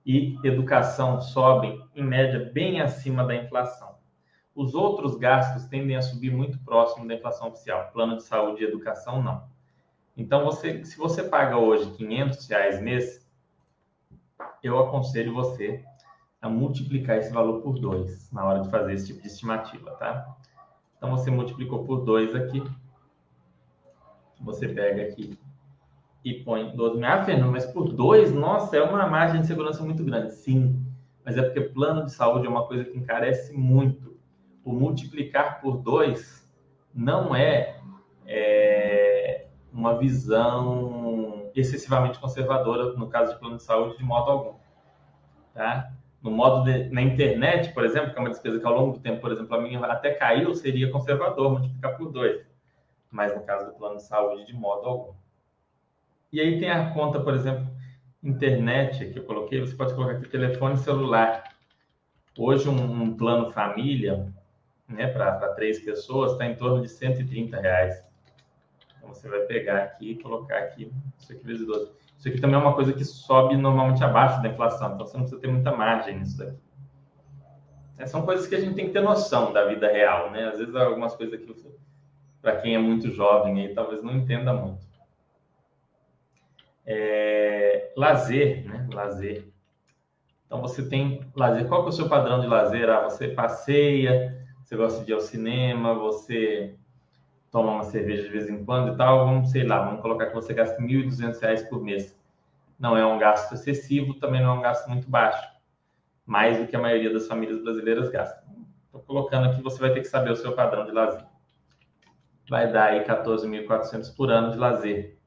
[SPEAKER 1] e educação sobem, em média, bem acima da inflação. Os outros gastos tendem a subir muito próximo da inflação oficial. Plano de saúde e educação, não. Então, você, se você paga hoje 500 reais mês, eu aconselho você a multiplicar esse valor por 2 na hora de fazer esse tipo de estimativa, tá? Então, você multiplicou por 2 aqui. Você pega aqui e põe 12 mil. Ah, Fernando, mas por 2, nossa, é uma margem de segurança muito grande. Sim, mas é porque plano de saúde é uma coisa que encarece muito. O multiplicar por 2 não é, é uma visão excessivamente conservadora, no caso de plano de saúde, de modo algum. Tá? no modo de, na internet, por exemplo, que é uma despesa que ao longo do tempo, por exemplo, a minha até caiu, seria conservador, multiplicar por dois. Mas no caso do plano de saúde, de modo algum. E aí tem a conta, por exemplo, internet que eu coloquei, você pode colocar aqui telefone celular. Hoje um, um plano família, né, para três pessoas, está em torno de 130 reais. Então você vai pegar aqui e colocar aqui, isso aqui vezes 12. Isso aqui também é uma coisa que sobe normalmente abaixo da inflação, então você não precisa ter muita margem nisso daqui. É, são coisas que a gente tem que ter noção da vida real, né? Às vezes algumas coisas aqui, para quem é muito jovem aí, talvez não entenda muito. É, lazer, né? Lazer. Então você tem lazer. Qual que é o seu padrão de lazer? Ah, você passeia, você gosta de ir ao cinema, você toma uma cerveja de vez em quando e tal, vamos, sei lá, vamos colocar que você gasta R$ 1.200 por mês. Não é um gasto excessivo, também não é um gasto muito baixo. Mais do que a maioria das famílias brasileiras gastam. Estou colocando aqui, você vai ter que saber o seu padrão de lazer. Vai dar aí 14.400 por ano de lazer.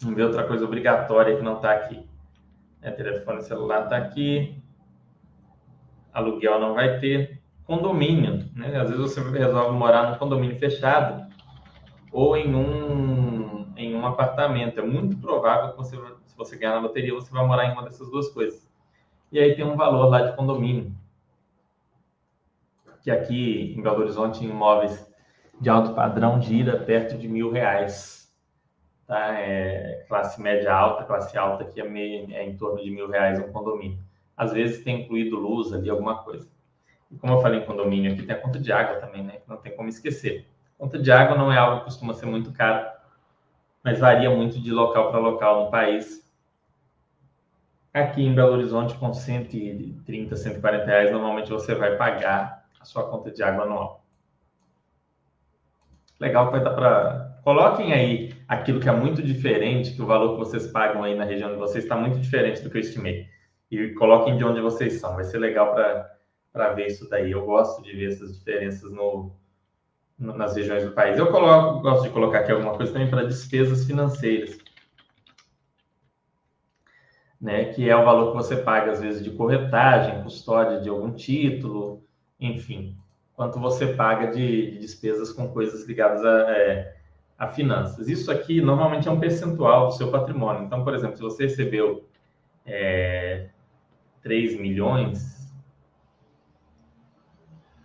[SPEAKER 1] Vamos ver outra coisa obrigatória que não está aqui. É, telefone celular está aqui. Aluguel não vai ter condomínio. Né? Às vezes você resolve morar num condomínio fechado ou em um, em um apartamento. É muito provável que você, se você ganhar na loteria, você vai morar em uma dessas duas coisas. E aí tem um valor lá de condomínio. Que aqui em Belo Horizonte, em imóveis de alto padrão, gira perto de mil reais. Tá? É, classe média alta, classe alta, que é, meio, é em torno de mil reais um condomínio. Às vezes tem incluído luz ali, alguma coisa. E como eu falei em condomínio aqui, tem a conta de água também, né? Não tem como esquecer. Conta de água não é algo que costuma ser muito caro, mas varia muito de local para local no país. Aqui em Belo Horizonte, com 130, 140 reais, normalmente você vai pagar a sua conta de água anual. Legal que vai dar para. Coloquem aí aquilo que é muito diferente, que o valor que vocês pagam aí na região de vocês está muito diferente do que eu estimei. E coloquem de onde vocês são. Vai ser legal para para ver isso daí. Eu gosto de ver essas diferenças no, no, nas regiões do país. Eu coloco, gosto de colocar aqui alguma coisa também para despesas financeiras. né, que é o valor que você paga, às vezes, de corretagem, custódia de algum título, enfim, quanto você paga de, de despesas com coisas ligadas a, é, a, finanças. Isso aqui, normalmente, é um percentual do seu patrimônio. Então, por exemplo, se você recebeu é, 3 milhões,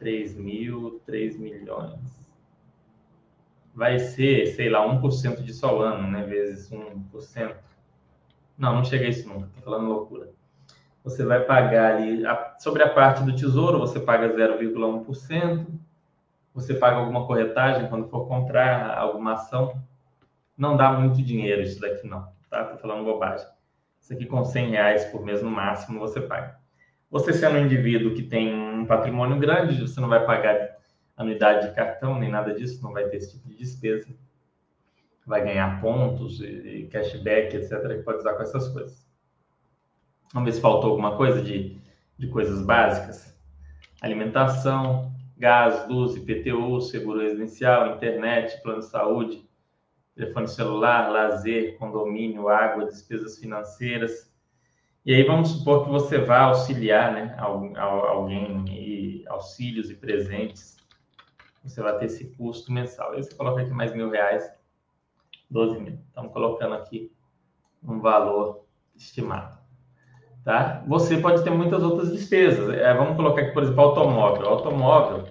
[SPEAKER 1] 3 mil, 3 milhões, vai ser, sei lá, 1% de só ano, né, vezes 1%. Não, não chega a isso nunca, tô falando loucura. Você vai pagar ali, a, sobre a parte do tesouro, você paga 0,1%, você paga alguma corretagem quando for comprar alguma ação. Não dá muito dinheiro isso daqui não, tá? Tô falando bobagem. Isso aqui com 100 reais por mês no máximo você paga. Você sendo um indivíduo que tem um patrimônio grande, você não vai pagar anuidade de cartão, nem nada disso, não vai ter esse tipo de despesa vai ganhar pontos e cashback, etc., que pode usar com essas coisas. Vamos ver se faltou alguma coisa de, de coisas básicas. Alimentação, gás, luz, IPTU, seguro residencial, internet, plano de saúde, telefone celular, lazer, condomínio, água, despesas financeiras. E aí vamos supor que você vá auxiliar né, alguém e auxílios e presentes. Você vai ter esse custo mensal. Aí você coloca aqui mais mil reais 12 mil. Estamos colocando aqui um valor estimado. Tá? Você pode ter muitas outras despesas. É, vamos colocar aqui, por exemplo, automóvel. O automóvel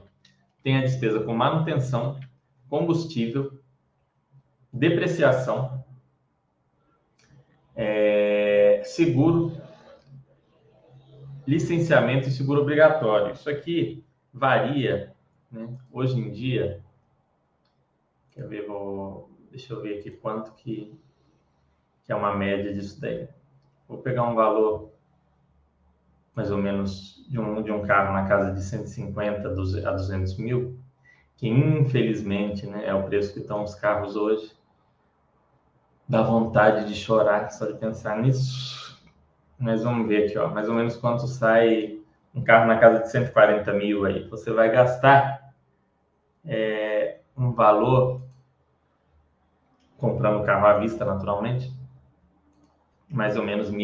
[SPEAKER 1] tem a despesa com manutenção, combustível, depreciação, é, seguro, licenciamento e seguro obrigatório. Isso aqui varia, né? hoje em dia. Quer ver? Vou Deixa eu ver aqui quanto que, que é uma média disso daí. Vou pegar um valor mais ou menos de um, de um carro na casa de 150 a 200 mil, que infelizmente né, é o preço que estão os carros hoje. Dá vontade de chorar só de pensar nisso. Mas vamos ver aqui, ó, mais ou menos quanto sai um carro na casa de 140 mil aí. Você vai gastar é, um valor comprando o carro à vista, naturalmente, mais ou menos R$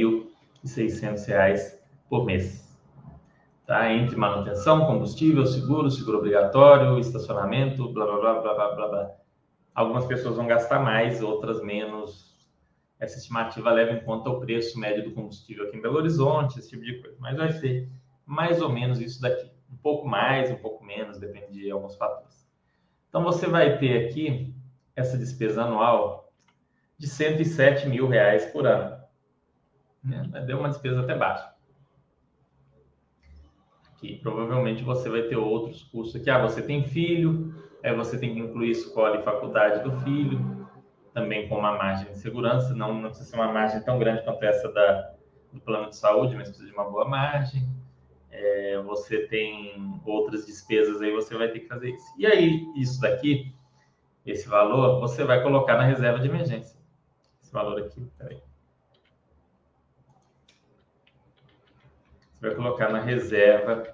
[SPEAKER 1] 1.600 por mês. Tá? Entre manutenção, combustível, seguro, seguro obrigatório, estacionamento, blá, blá, blá, blá, blá, blá. Algumas pessoas vão gastar mais, outras menos. Essa estimativa leva em conta o preço médio do combustível aqui em Belo Horizonte, esse tipo de coisa. Mas vai ser mais ou menos isso daqui. Um pouco mais, um pouco menos, depende de alguns fatores. Então, você vai ter aqui essa despesa anual de 107 mil reais por ano. Né? Deu uma despesa até baixa. Aqui, provavelmente você vai ter outros custos aqui. Ah, você tem filho, aí você tem que incluir escola e faculdade do filho, também com uma margem de segurança. Não, não precisa ser uma margem tão grande quanto essa da, do plano de saúde, mas precisa de uma boa margem. É, você tem outras despesas aí, você vai ter que fazer isso. E aí, isso daqui esse valor, você vai colocar na reserva de emergência. Esse valor aqui, peraí. Você vai colocar na reserva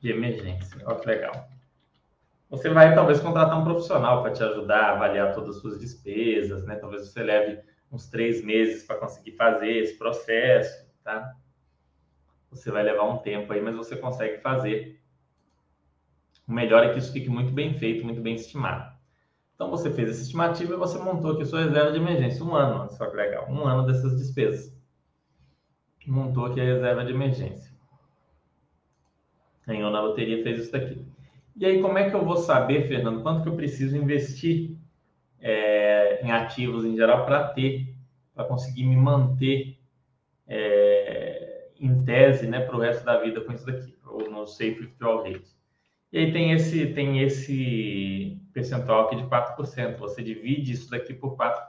[SPEAKER 1] de emergência. Olha que legal. Você vai talvez contratar um profissional para te ajudar a avaliar todas as suas despesas, né? Talvez você leve uns três meses para conseguir fazer esse processo, tá? Você vai levar um tempo aí, mas você consegue fazer. O melhor é que isso fique muito bem feito, muito bem estimado. Então você fez essa estimativa e você montou aqui sua reserva de emergência. Um ano, só que legal. Um ano dessas despesas. Montou aqui a reserva de emergência. Ganhou na loteria, fez isso daqui. E aí, como é que eu vou saber, Fernando, quanto que eu preciso investir é, em ativos em geral para ter, para conseguir me manter é, em tese né, para o resto da vida com isso daqui, ou no Safe Withdrawal Rate. E aí tem esse, tem esse percentual aqui de 4%. Você divide isso daqui por 4%.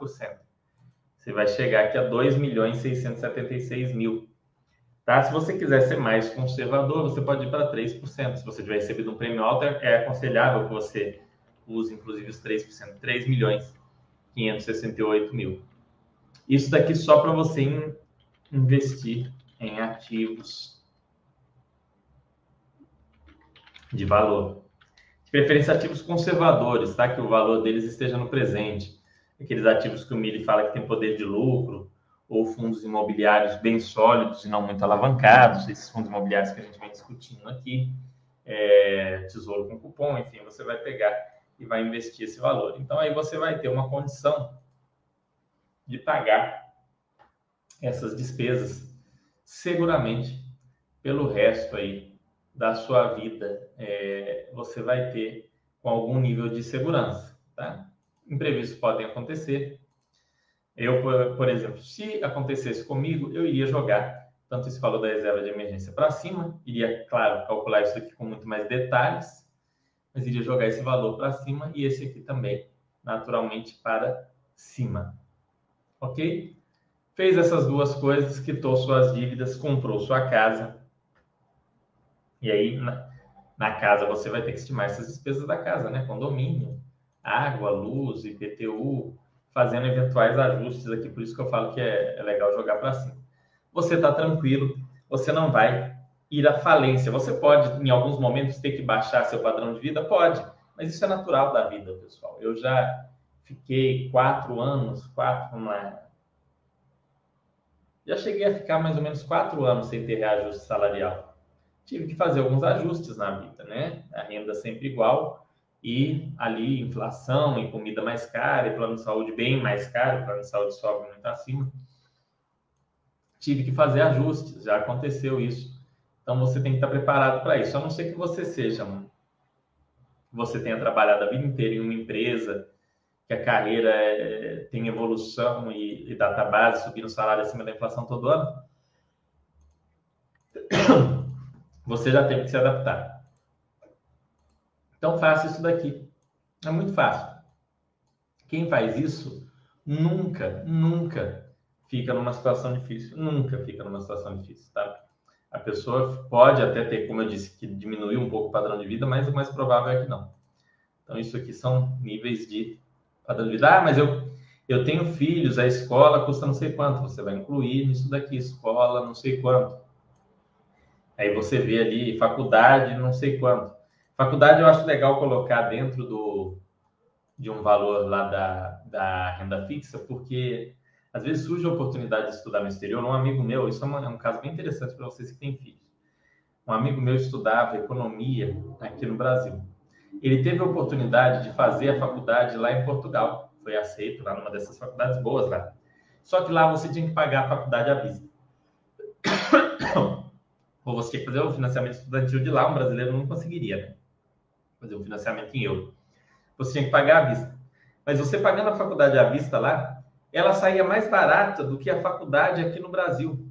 [SPEAKER 1] Você vai chegar aqui a 2 milhões 676 mil. Tá? Se você quiser ser mais conservador, você pode ir para 3%. Se você tiver recebido um prêmio alto, é aconselhável que você use, inclusive, os 3%. 3 milhões 568 mil. Isso daqui só para você investir em ativos de valor. De preferência ativos conservadores, tá? Que o valor deles esteja no presente. Aqueles ativos que o Mili fala que tem poder de lucro, ou fundos imobiliários bem sólidos e não muito alavancados, esses fundos imobiliários que a gente vem discutindo aqui, é, tesouro com cupom, enfim, você vai pegar e vai investir esse valor. Então aí você vai ter uma condição de pagar essas despesas seguramente pelo resto aí da sua vida. É, você vai ter com algum nível de segurança, tá? Imprevistos podem acontecer, eu, por, exemplo, se acontecesse comigo, eu iria jogar tanto esse valor da reserva de emergência para cima, iria, claro, calcular isso aqui com muito mais detalhes, mas iria jogar esse valor para cima e esse aqui também, naturalmente, para cima. Ok? Fez essas duas coisas, quitou suas dívidas, comprou sua casa. E aí, na, na casa, você vai ter que estimar essas despesas da casa, né? Condomínio, água, luz, IPTU, fazendo eventuais ajustes aqui, por isso que eu falo que é, é legal jogar para cima. Você está tranquilo, você não vai ir à falência. Você pode, em alguns momentos, ter que baixar seu padrão de vida? Pode, mas isso é natural da vida, pessoal. Eu já fiquei quatro anos, quatro, uma... já cheguei a ficar mais ou menos quatro anos sem ter reajuste salarial. Tive que fazer alguns ajustes na vida, né? A renda sempre igual, e ali inflação e comida mais cara, e plano de saúde bem mais caro, plano de saúde sobe muito acima. Tive que fazer ajustes, já aconteceu isso. Então você tem que estar preparado para isso, a não ser que você seja, você tenha trabalhado a vida inteira em uma empresa, que a carreira é, tem evolução e, e data base, subindo o salário acima da inflação todo ano, *coughs* você já teve que se adaptar. Então faça isso daqui. É muito fácil. Quem faz isso nunca, nunca fica numa situação difícil. Nunca fica numa situação difícil, tá? A pessoa pode até ter, como eu disse, que diminuir um pouco o padrão de vida, mas o mais provável é que não. Então, isso aqui são níveis de padrão de vida. Ah, mas eu, eu tenho filhos, a escola custa não sei quanto. Você vai incluir nisso daqui, escola não sei quanto. Aí você vê ali, faculdade não sei quanto. Faculdade eu acho legal colocar dentro do, de um valor lá da, da renda fixa, porque às vezes surge a oportunidade de estudar no exterior. Um amigo meu, isso é, uma, é um caso bem interessante para vocês que têm filhos. Um amigo meu estudava economia aqui no Brasil. Ele teve a oportunidade de fazer a faculdade lá em Portugal. Foi aceito lá numa dessas faculdades boas lá. Só que lá você tinha que pagar a faculdade à vista. *coughs* Ou você tinha que fazer o financiamento estudantil de lá, um brasileiro não conseguiria, né? Fazer um financiamento em euro. Você tinha que pagar à vista. Mas você pagando a faculdade à vista lá, ela saía mais barata do que a faculdade aqui no Brasil,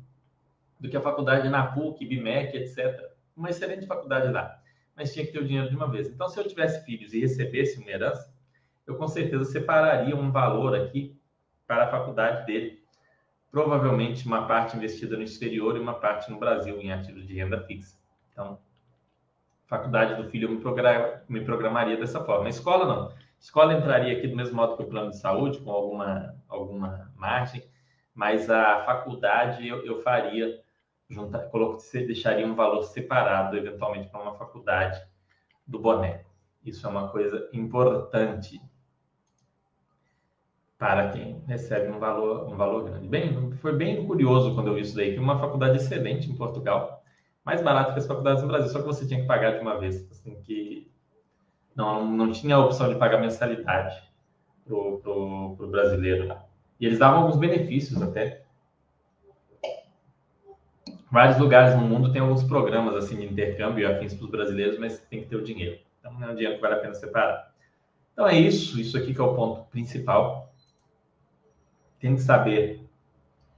[SPEAKER 1] do que a faculdade na PUC, BIMEC, etc. Uma excelente faculdade lá, mas tinha que ter o dinheiro de uma vez. Então, se eu tivesse filhos e recebesse uma herança, eu com certeza separaria um valor aqui para a faculdade dele. Provavelmente uma parte investida no exterior e uma parte no Brasil em ativos de renda fixa. Então, faculdade do filho eu me, program, me programaria dessa forma. A escola não. A escola entraria aqui do mesmo modo que o plano de saúde, com alguma, alguma margem, mas a faculdade eu, eu faria, juntar, deixaria um valor separado, eventualmente, para uma faculdade do boné. Isso é uma coisa importante para quem recebe um valor, um valor grande. Bem, foi bem curioso quando eu vi isso daí, que uma faculdade excelente em Portugal, mais barato que as faculdades no Brasil, só que você tinha que pagar de uma vez, assim, que não, não tinha a opção de pagar mensalidade pro, pro, pro brasileiro. E eles davam alguns benefícios até. Vários lugares no mundo tem alguns programas assim de intercâmbio e afins para os brasileiros, mas tem que ter o dinheiro. Então não é um dinheiro que vale a pena separar. Então é isso, isso aqui que é o ponto principal. Tem que saber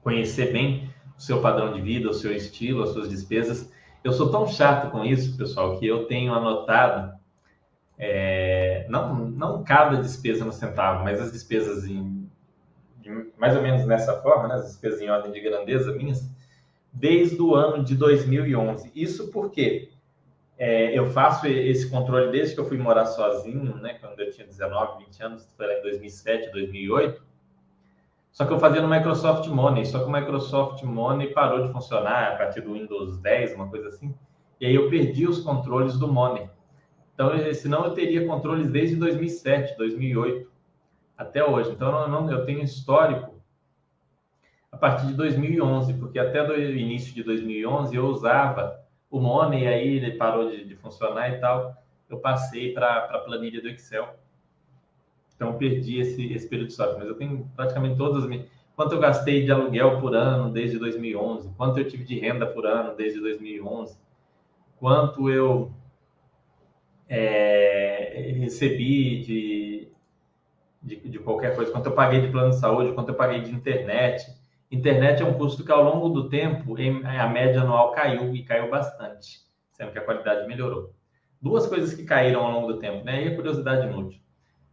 [SPEAKER 1] conhecer bem o seu padrão de vida, o seu estilo, as suas despesas eu sou tão chato com isso, pessoal, que eu tenho anotado é, não, não cada despesa no centavo, mas as despesas em, mais ou menos nessa forma, né, as despesas em ordem de grandeza minhas, desde o ano de 2011. Isso porque é, eu faço esse controle desde que eu fui morar sozinho, né, quando eu tinha 19, 20 anos, foi lá em 2007, 2008. Só que eu fazia no Microsoft Money, só que o Microsoft Money parou de funcionar a partir do Windows 10, uma coisa assim. E aí eu perdi os controles do Money. Então, senão eu teria controles desde 2007, 2008 até hoje. Então, eu, não, eu tenho histórico. a partir de 2011, porque até o início de 2011 eu usava o Money, aí ele parou de, de funcionar e tal. Eu passei para a planilha do Excel. Então, perdi esse, esse período de software. Mas eu tenho praticamente todas as minhas. Quanto eu gastei de aluguel por ano desde 2011? Quanto eu tive de renda por ano desde 2011? Quanto eu é, recebi de, de, de, qualquer coisa? Quanto eu paguei de plano de saúde? Quanto eu paguei de internet? Internet é um custo que, ao longo do tempo, em, a média anual caiu e caiu bastante, sendo que a qualidade melhorou. Duas coisas que caíram ao longo do tempo, né? E a curiosidade inútil.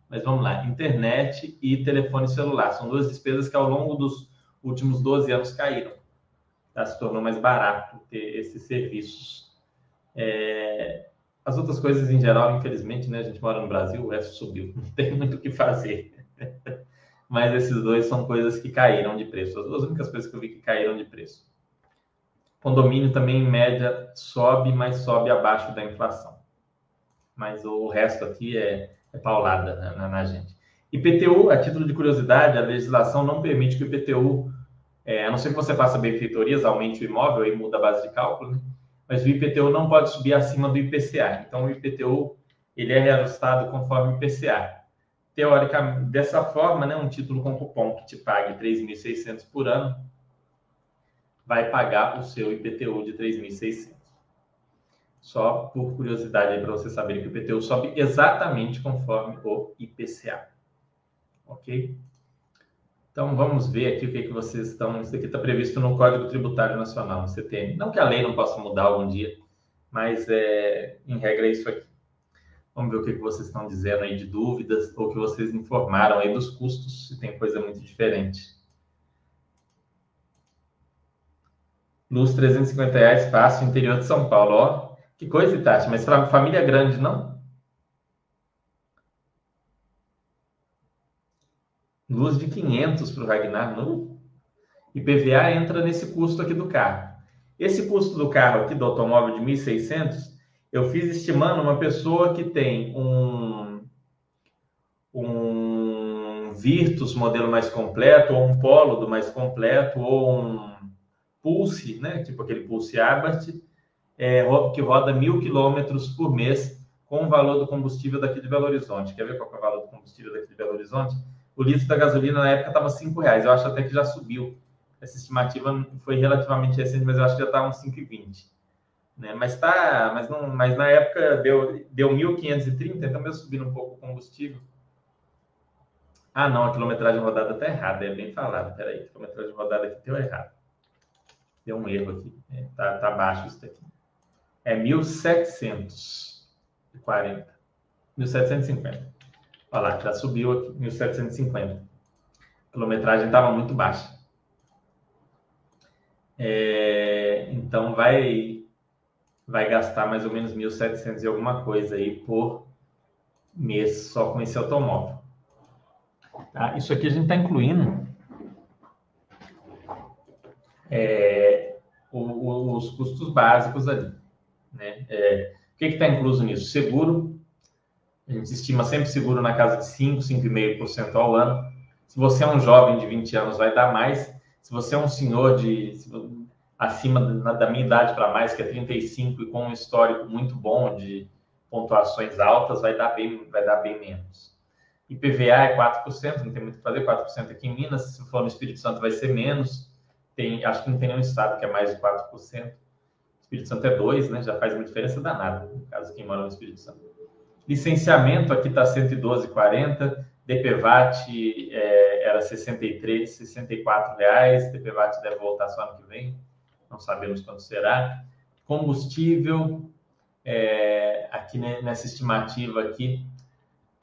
[SPEAKER 1] Mas vamos lá: internet e telefone celular. São duas despesas que, ao longo dos últimos 12 anos, caíram. Tá? Se tornou mais barato ter esses serviços. É... As outras coisas, em geral, infelizmente, né? A gente mora no Brasil, o resto subiu. Não tem muito o que fazer. *laughs* mas esses dois são coisas que caíram de preço. As duas únicas coisas que eu vi que caíram de preço. Condomínio também, em média, sobe, mas sobe abaixo da inflação. Mas o resto aqui é, é paulada né, na, na, gente. IPTU, a título de curiosidade, a legislação não permite que o IPTU, é, a não ser que você faça benfeitorias, aumente o imóvel e muda a base de cálculo, né? mas o IPTU não pode subir acima do IPCA. Então, o IPTU ele é reajustado conforme o IPCA teoricamente, dessa forma, né, um título com cupom que te pague 3.600 por ano vai pagar o seu IPTU de 3.600. Só por curiosidade para você saber que o IPTU sobe exatamente conforme o IPCA. Ok? Então vamos ver aqui o que, que vocês estão. Isso aqui está previsto no Código Tributário Nacional, no CTN. Não que a lei não possa mudar algum dia, mas é, em regra é isso aqui. Vamos ver o que, vocês estão dizendo aí de dúvidas ou que vocês informaram aí dos custos, se tem coisa muito diferente. Luz 350 reais fácil, interior de São Paulo. Ó, que coisa, Tati, mas para família grande, não? Luz de 500 para o Ragnar, não? IPVA entra nesse custo aqui do carro. Esse custo do carro aqui, do automóvel de 1.600, eu fiz estimando uma pessoa que tem um, um Virtus modelo mais completo, ou um Polo do mais completo, ou um Pulse, né? tipo aquele Pulse Abarth, é, que roda mil quilômetros por mês com o valor do combustível daqui de Belo Horizonte. Quer ver qual é o valor do combustível daqui de Belo Horizonte? O litro da gasolina na época estava R$ reais. Eu acho até que já subiu. Essa estimativa foi relativamente recente, mas eu acho que já está uns 5,20 né? Mas tá, mas não, mas na época deu deu 1530, então mesmo subindo um pouco o combustível. Ah, não, a quilometragem rodada tá errada, é bem falado. Peraí, a quilometragem rodada aqui deu errado. Deu um erro aqui. É, tá, tá baixo isso daqui. É 1740. 1750. Olha lá, já subiu aqui, 1750. A quilometragem estava muito baixa. É, então vai vai gastar mais ou menos 1.700 e alguma coisa aí por mês só com esse automóvel. Tá? Isso aqui a gente está incluindo é, os custos básicos ali. Né? É, o que está incluso nisso? Seguro. A gente estima sempre seguro na casa de 5, 5,5% ao ano. Se você é um jovem de 20 anos, vai dar mais. Se você é um senhor de acima da minha idade para mais, que é 35 e com um histórico muito bom de pontuações altas, vai dar bem, vai dar bem menos. IPVA é 4%, não tem muito o que fazer, 4% aqui em Minas, se for no Espírito Santo vai ser menos. Tem, acho que não tem nenhum estado que é mais de 4%. Espírito Santo é 2, né? Já faz uma diferença danada, no caso quem mora no Espírito Santo. Licenciamento aqui está 112,40, DPVAT é, era 63, 64 reais, DPVAT deve voltar só ano que vem não sabemos quando será. Combustível, é, aqui nessa estimativa aqui,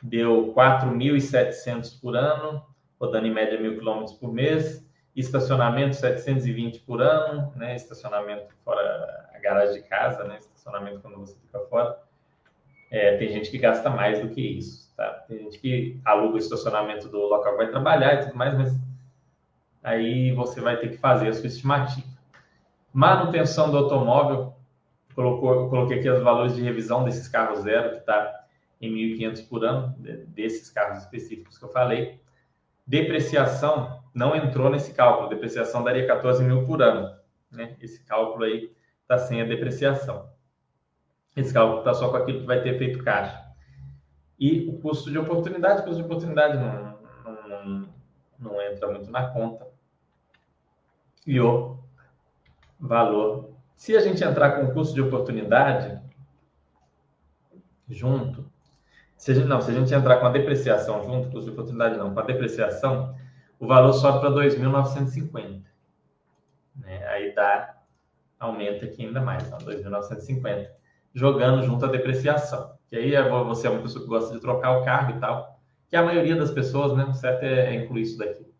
[SPEAKER 1] deu 4.700 por ano, rodando em média mil quilômetros por mês. Estacionamento 720 por ano, né? Estacionamento fora a garagem de casa, né? Estacionamento quando você fica fora. É, tem gente que gasta mais do que isso, tá? Tem gente que aluga o estacionamento do local que vai trabalhar e tudo mais, mas aí você vai ter que fazer a sua estimativa. Manutenção do automóvel, colocou, coloquei aqui os valores de revisão desses carros zero, que está em 1.500 por ano, desses carros específicos que eu falei. Depreciação, não entrou nesse cálculo. Depreciação daria 14 mil por ano. Né? Esse cálculo aí está sem a depreciação. Esse cálculo está só com aquilo que vai ter feito caixa. E o custo de oportunidade, o custo de oportunidade não, não, não entra muito na conta. E o valor. Se a gente entrar com o custo de oportunidade junto, se a gente, não, se a gente entrar com a depreciação junto, custo de oportunidade não, com a depreciação, o valor sobe para 2.950. Né? Aí dá, aumenta aqui ainda mais, 2.950, jogando junto a depreciação. Que aí é, você é uma pessoa que gosta de trocar o carro e tal, que a maioria das pessoas, né, certo é incluir isso daqui.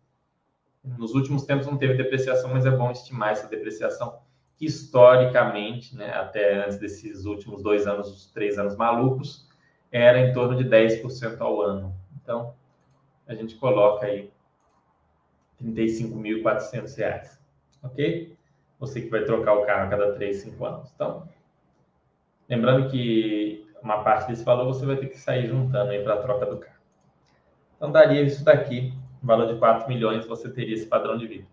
[SPEAKER 1] Nos últimos tempos não teve depreciação, mas é bom estimar essa depreciação, que historicamente, né, até antes desses últimos dois anos, os três anos malucos, era em torno de 10% ao ano. Então, a gente coloca aí R$ 35.400, ok? Você que vai trocar o carro a cada 3, 5 anos. Então, lembrando que uma parte desse valor você vai ter que sair juntando aí para a troca do carro. Então, daria isso daqui, valor de 4 milhões, você teria esse padrão de vida.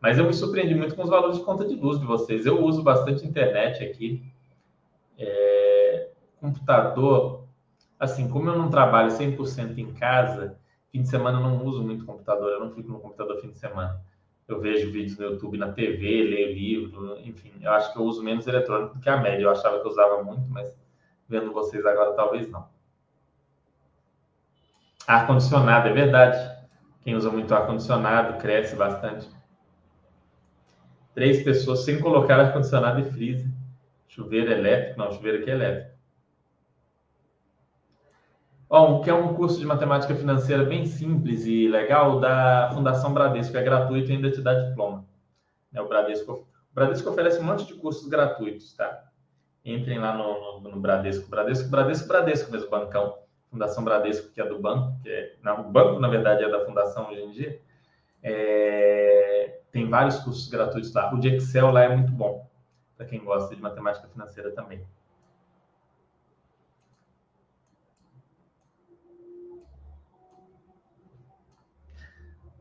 [SPEAKER 1] Mas eu me surpreendi muito com os valores de conta de luz de vocês. Eu uso bastante internet aqui. É, computador, assim, como eu não trabalho 100% em casa, fim de semana eu não uso muito computador, eu não fico no computador fim de semana. Eu vejo vídeos no YouTube, na TV, leio livro, enfim, eu acho que eu uso menos eletrônico do que a média. Eu achava que eu usava muito, mas vendo vocês agora, talvez não. Ar-condicionado, é verdade. Quem usa muito ar-condicionado cresce bastante. Três pessoas sem colocar ar-condicionado e freezer. Chuveiro elétrico, não, chuveiro aqui é elétrico. Bom, que é um curso de matemática financeira bem simples e legal da Fundação Bradesco, é gratuito e ainda te dá diploma. É, o, Bradesco, o Bradesco oferece um monte de cursos gratuitos, tá? Entrem lá no, no, no Bradesco, Bradesco, Bradesco, Bradesco mesmo, bancão. Fundação Bradesco, que é do banco, que é, não, o banco, na verdade, é da fundação hoje em dia. É, tem vários cursos gratuitos lá. O de Excel lá é muito bom, para quem gosta de matemática financeira também.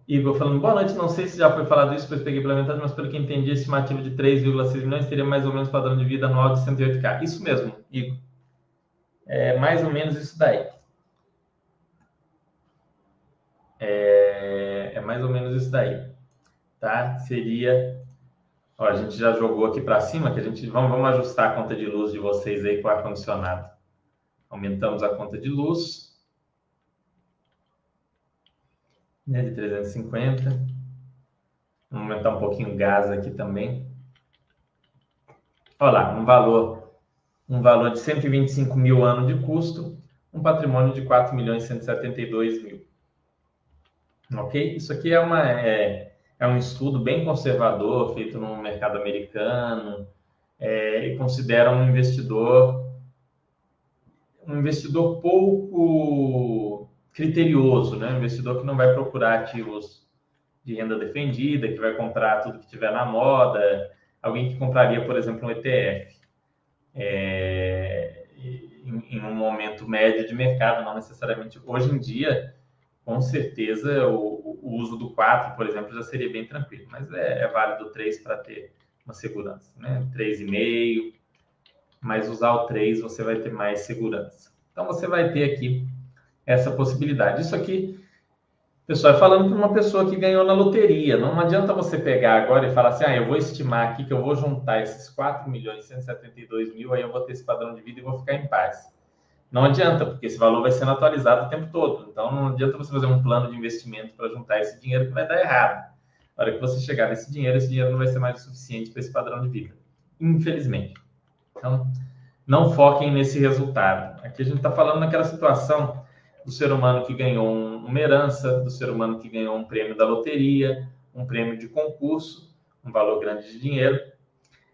[SPEAKER 1] Igor falando, boa noite, não sei se já foi falado isso, pois peguei pela metade, mas pelo que entendi, a estimativa de 3,6 milhões teria mais ou menos padrão de vida anual de 108k. Isso mesmo, Igor. É mais ou menos isso daí. É, é mais ou menos isso daí. Tá? Seria... Ó, a gente já jogou aqui para cima, que a gente... Vamos, vamos ajustar a conta de luz de vocês aí com o ar-condicionado. Aumentamos a conta de luz né, de 350. Vamos aumentar um pouquinho o gás aqui também. Olha lá, um valor, um valor de 125 mil ano de custo, um patrimônio de 4 milhões e 172 mil. Ok? Isso aqui é, uma, é, é um estudo bem conservador, feito no mercado americano, é, e considera um investidor um investidor pouco criterioso, né? Investidor que não vai procurar ativos de renda defendida, que vai comprar tudo que tiver na moda, alguém que compraria, por exemplo, um ETF é, em, em, um momento médio de mercado, não necessariamente. Hoje em dia, com certeza, o, o uso do 4, por exemplo, já seria bem tranquilo, mas é, é válido o 3 para ter uma segurança, né? 3,5, mas usar o 3 você vai ter mais segurança. Então, você vai ter aqui essa possibilidade. Isso aqui, pessoal, é falando para uma pessoa que ganhou na loteria. Não adianta você pegar agora e falar assim, ah, eu vou estimar aqui que eu vou juntar esses 4 milhões e 172 mil, aí eu vou ter esse padrão de vida e vou ficar em paz. Não adianta, porque esse valor vai sendo atualizado o tempo todo. Então, não adianta você fazer um plano de investimento para juntar esse dinheiro que vai dar errado. Na hora que você chegar nesse dinheiro, esse dinheiro não vai ser mais o suficiente para esse padrão de vida. Infelizmente. Então, não foquem nesse resultado. Aqui a gente está falando naquela situação do ser humano que ganhou um, uma herança, do ser humano que ganhou um prêmio da loteria, um prêmio de concurso, um valor grande de dinheiro,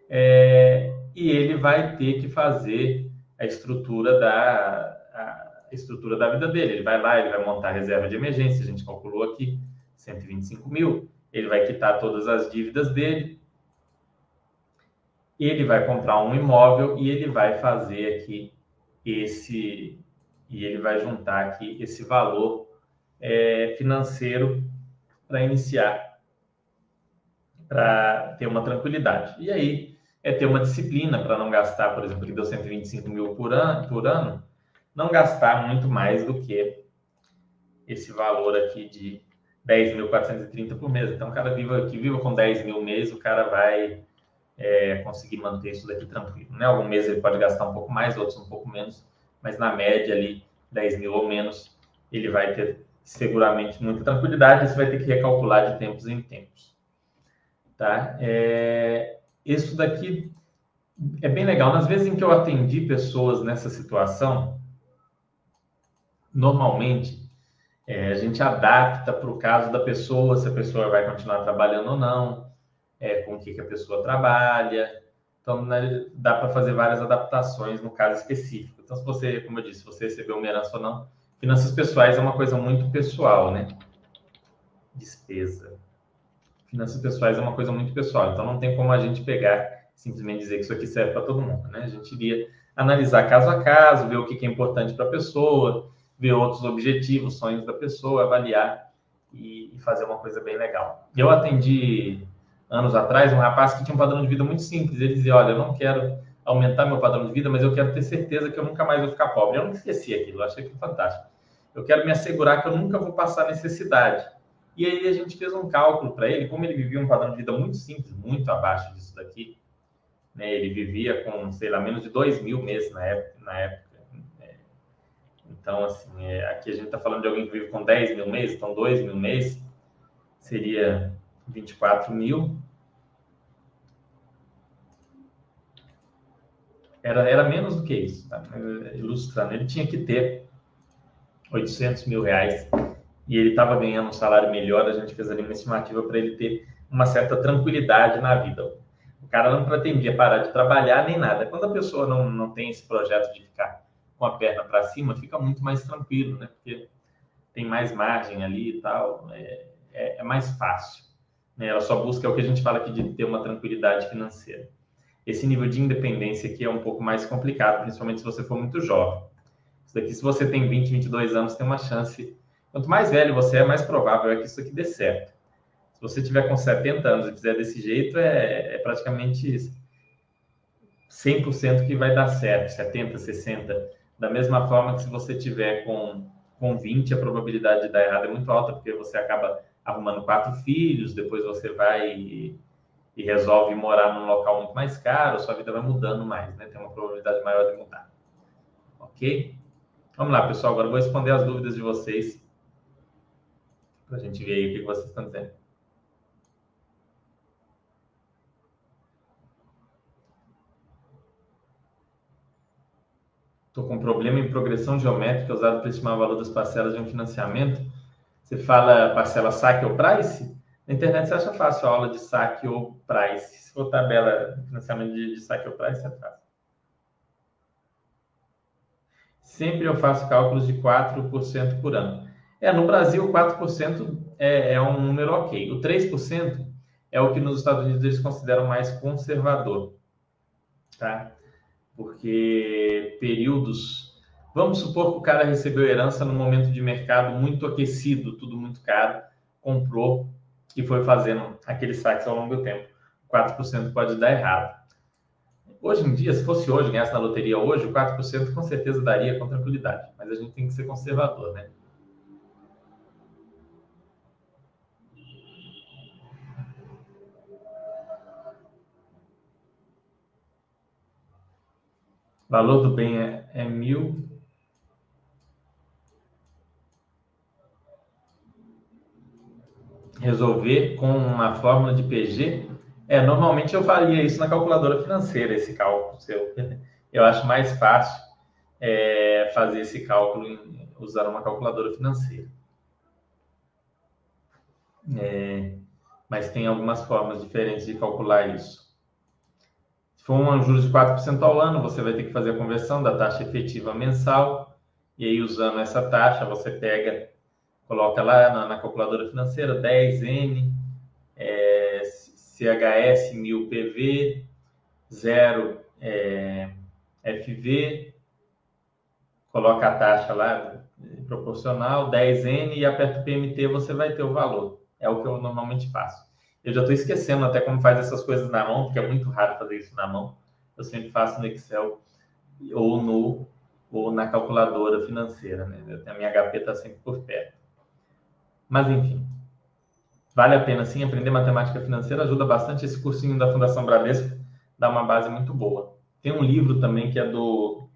[SPEAKER 1] é, e ele vai ter que fazer a estrutura da a estrutura da vida dele. Ele vai lá, ele vai montar a reserva de emergência, a gente calculou aqui 125 mil, ele vai quitar todas as dívidas dele, ele vai comprar um imóvel e ele vai fazer aqui esse e ele vai juntar aqui esse valor é, financeiro para iniciar, para ter uma tranquilidade. E aí é ter uma disciplina para não gastar, por exemplo, que deu 125 mil por ano, por ano, não gastar muito mais do que esse valor aqui de 10.430 por mês. Então, o cara viva, que viva com 10 mil mês, o cara vai é, conseguir manter isso daqui tranquilo. Né? Algum mês ele pode gastar um pouco mais, outros um pouco menos, mas na média ali, 10 mil ou menos, ele vai ter seguramente muita tranquilidade, você vai ter que recalcular de tempos em tempos. Tá? É, isso daqui é bem legal. Nas vezes em que eu atendi pessoas nessa situação, normalmente é, a gente adapta para o caso da pessoa, se a pessoa vai continuar trabalhando ou não, é, com o que, que a pessoa trabalha. Então, né, dá para fazer várias adaptações no caso específico. Então, se você, como eu disse, se você recebeu uma herança ou não, finanças pessoais é uma coisa muito pessoal, né? Despesa. Finanças pessoais é uma coisa muito pessoal. Então, não tem como a gente pegar simplesmente dizer que isso aqui serve para todo mundo, né? A gente iria analisar caso a caso, ver o que, é importante para a pessoa, ver outros objetivos, sonhos da pessoa, avaliar e fazer uma coisa bem legal. Eu atendi anos atrás, um rapaz que tinha um padrão de vida muito simples. Ele dizia: Olha, eu não quero aumentar meu padrão de vida, mas eu quero ter certeza que eu nunca mais vou ficar pobre. Eu não esqueci aquilo, eu achei aquilo fantástico. Eu quero me assegurar que eu nunca vou passar necessidade. E aí a gente fez um cálculo para ele, como ele vivia um padrão de vida muito simples, muito abaixo disso daqui. Né? Ele vivia com, sei lá, menos de dois mil meses na época. Na época né? Então, assim, é, aqui a gente está falando de alguém que vive com 10 mil meses, então 2 mil meses seria 24 mil. Era, era menos do que isso, tá? ilustrando. Ele tinha que ter 800 mil reais e ele estava ganhando um salário melhor. A gente fez ali uma estimativa para ele ter uma certa tranquilidade na vida. O cara não pretendia parar de trabalhar nem nada. Quando a pessoa não, não tem esse projeto de ficar com a perna para cima, fica muito mais tranquilo, né? Porque tem mais margem ali e tal, é, é, é mais fácil. Né? Ela só busca é o que a gente fala aqui de ter uma tranquilidade financeira. Esse nível de independência aqui é um pouco mais complicado, principalmente se você for muito jovem. Isso daqui, se você tem 20, 22 anos, tem uma chance. Quanto mais velho você é, mais provável é que isso aqui dê certo. Se você tiver com 70 anos e fizer desse jeito, é, é praticamente 100% que vai dar certo, 70, 60. Da mesma forma que se você tiver com, com 20, a probabilidade de dar errado é muito alta, porque você acaba arrumando quatro filhos, depois você vai e, e, resolve morar num local muito mais caro, sua vida vai mudando mais, né? Tem uma probabilidade maior de mudar. Ok? Vamos lá, pessoal. Agora eu vou responder as dúvidas de vocês para a gente ver aí o que vocês estão dizendo. Estou com um problema em progressão geométrica usado para estimar o valor das parcelas de um financiamento você fala parcela saque ou price, na internet você acha fácil a aula de saque ou price. Se for tabela de financiamento de, de saque ou price, é fácil. Sempre eu faço cálculos de 4% por ano. É, no Brasil, 4% é, é um número ok. O 3% é o que nos Estados Unidos eles consideram mais conservador, tá? Porque períodos Vamos supor que o cara recebeu herança no momento de mercado muito aquecido, tudo muito caro, comprou e foi fazendo aqueles saques ao longo do tempo. 4% pode dar errado. Hoje em dia, se fosse hoje, ganhasse na loteria hoje, o 4% com certeza daria com tranquilidade. Mas a gente tem que ser conservador, né? valor do bem é, é mil resolver com uma fórmula de PG, é, normalmente eu faria isso na calculadora financeira, esse cálculo seu. *laughs* Eu acho mais fácil é, fazer esse cálculo em, usando uma calculadora financeira. É, mas tem algumas formas diferentes de calcular isso. Se for um juros de 4% ao ano, você vai ter que fazer a conversão da taxa efetiva mensal, e aí usando essa taxa, você pega coloca lá na, na calculadora financeira 10N, é, CHS 1000 PV, 0 é, FV, coloca a taxa lá proporcional, 10N e aperta o PMT, você vai ter o valor. É o que eu normalmente faço. Eu já estou esquecendo até como faz essas coisas na mão, porque é muito raro fazer isso na mão. Eu sempre faço no Excel ou no ou na calculadora financeira, né? A minha HP está sempre por perto. Mas enfim, vale a pena sim aprender matemática financeira, ajuda bastante esse cursinho da Fundação Bradesco, dá uma base muito boa. Tem um livro também que é do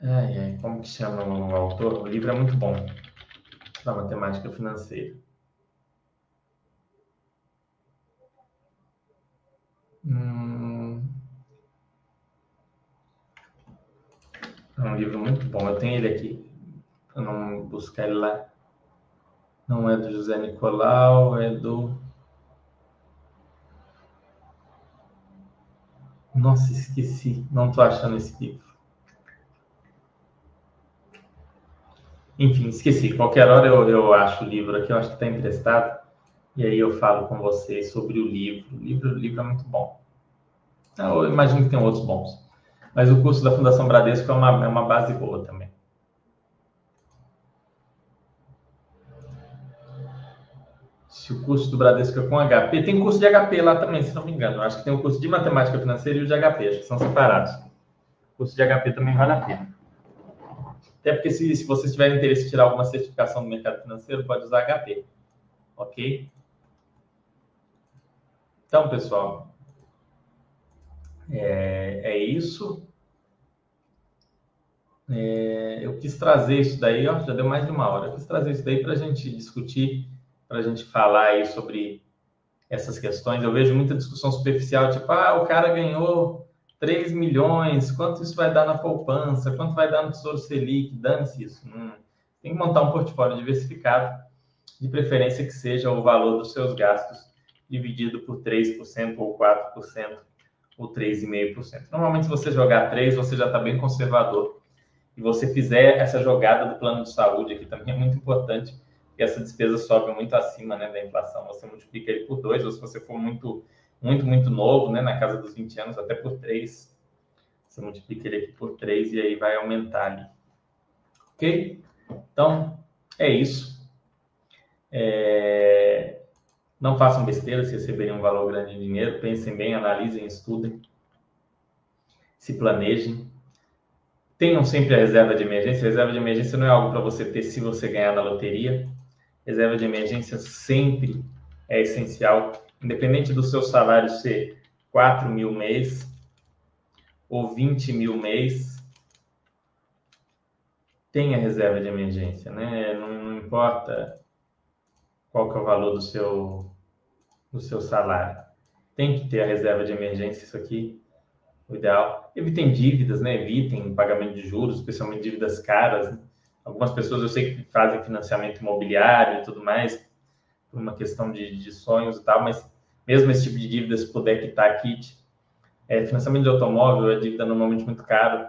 [SPEAKER 1] Ai, ai, como que chama o autor? O livro é muito bom, da matemática financeira. Hum... É um livro muito bom. Eu tenho ele aqui. Para não buscar ele lá. Não é do José Nicolau, é do. Nossa, esqueci. Não estou achando esse livro. Enfim, esqueci. Qualquer hora eu, eu acho o livro aqui, eu acho que está emprestado. E aí eu falo com vocês sobre o livro. O livro, o livro é muito bom. Eu imagino que tem outros bons. Mas o curso da Fundação Bradesco é uma, é uma base boa também. Se o curso do Bradesco é com HP, tem curso de HP lá também, se não me engano. Eu acho que tem o curso de Matemática Financeira e o de HP, acho que são separados. O curso de HP também vale a pena. Até porque se, se vocês tiverem interesse em tirar alguma certificação do mercado financeiro, pode usar HP. Ok? Então, pessoal, é, é isso. É, eu quis trazer isso daí, ó, já deu mais de uma hora. Eu quis trazer isso daí para a gente discutir, para a gente falar aí sobre essas questões. Eu vejo muita discussão superficial, tipo, ah, o cara ganhou 3 milhões, quanto isso vai dar na poupança, quanto vai dar no Tesouro Selic, dane-se isso. Hum, tem que montar um portfólio diversificado, de preferência que seja o valor dos seus gastos dividido por 3% ou 4% ou 3,5%. Normalmente, se você jogar 3, você já está bem conservador. E você fizer essa jogada do plano de saúde aqui também é muito importante, porque essa despesa sobe muito acima né, da inflação. Você multiplica ele por 2, ou se você for muito muito, muito novo, né, na casa dos 20 anos, até por 3. Você multiplica ele aqui por 3 e aí vai aumentar ali. Ok? Então, é isso. É... Não façam besteira se receberem um valor grande de dinheiro. Pensem bem, analisem, estudem. Se planejem. Tenham sempre a reserva de emergência. Reserva de emergência não é algo para você ter se você ganhar na loteria. Reserva de emergência sempre é essencial independente do seu salário ser 4 mil mês ou 20 mil mês, tenha reserva de emergência, né? Não, não, importa qual que é o valor do seu, do seu salário. Tem que ter a reserva de emergência, isso aqui, o ideal. Evitem dívidas, né? Evitem pagamento de juros, especialmente dívidas caras. Né? Algumas pessoas eu sei que fazem financiamento imobiliário e tudo mais, por uma questão de, de sonhos e tal, mas mesmo esse tipo de dívida, se puder quitar kit. É, financiamento de automóvel é dívida normalmente muito caro.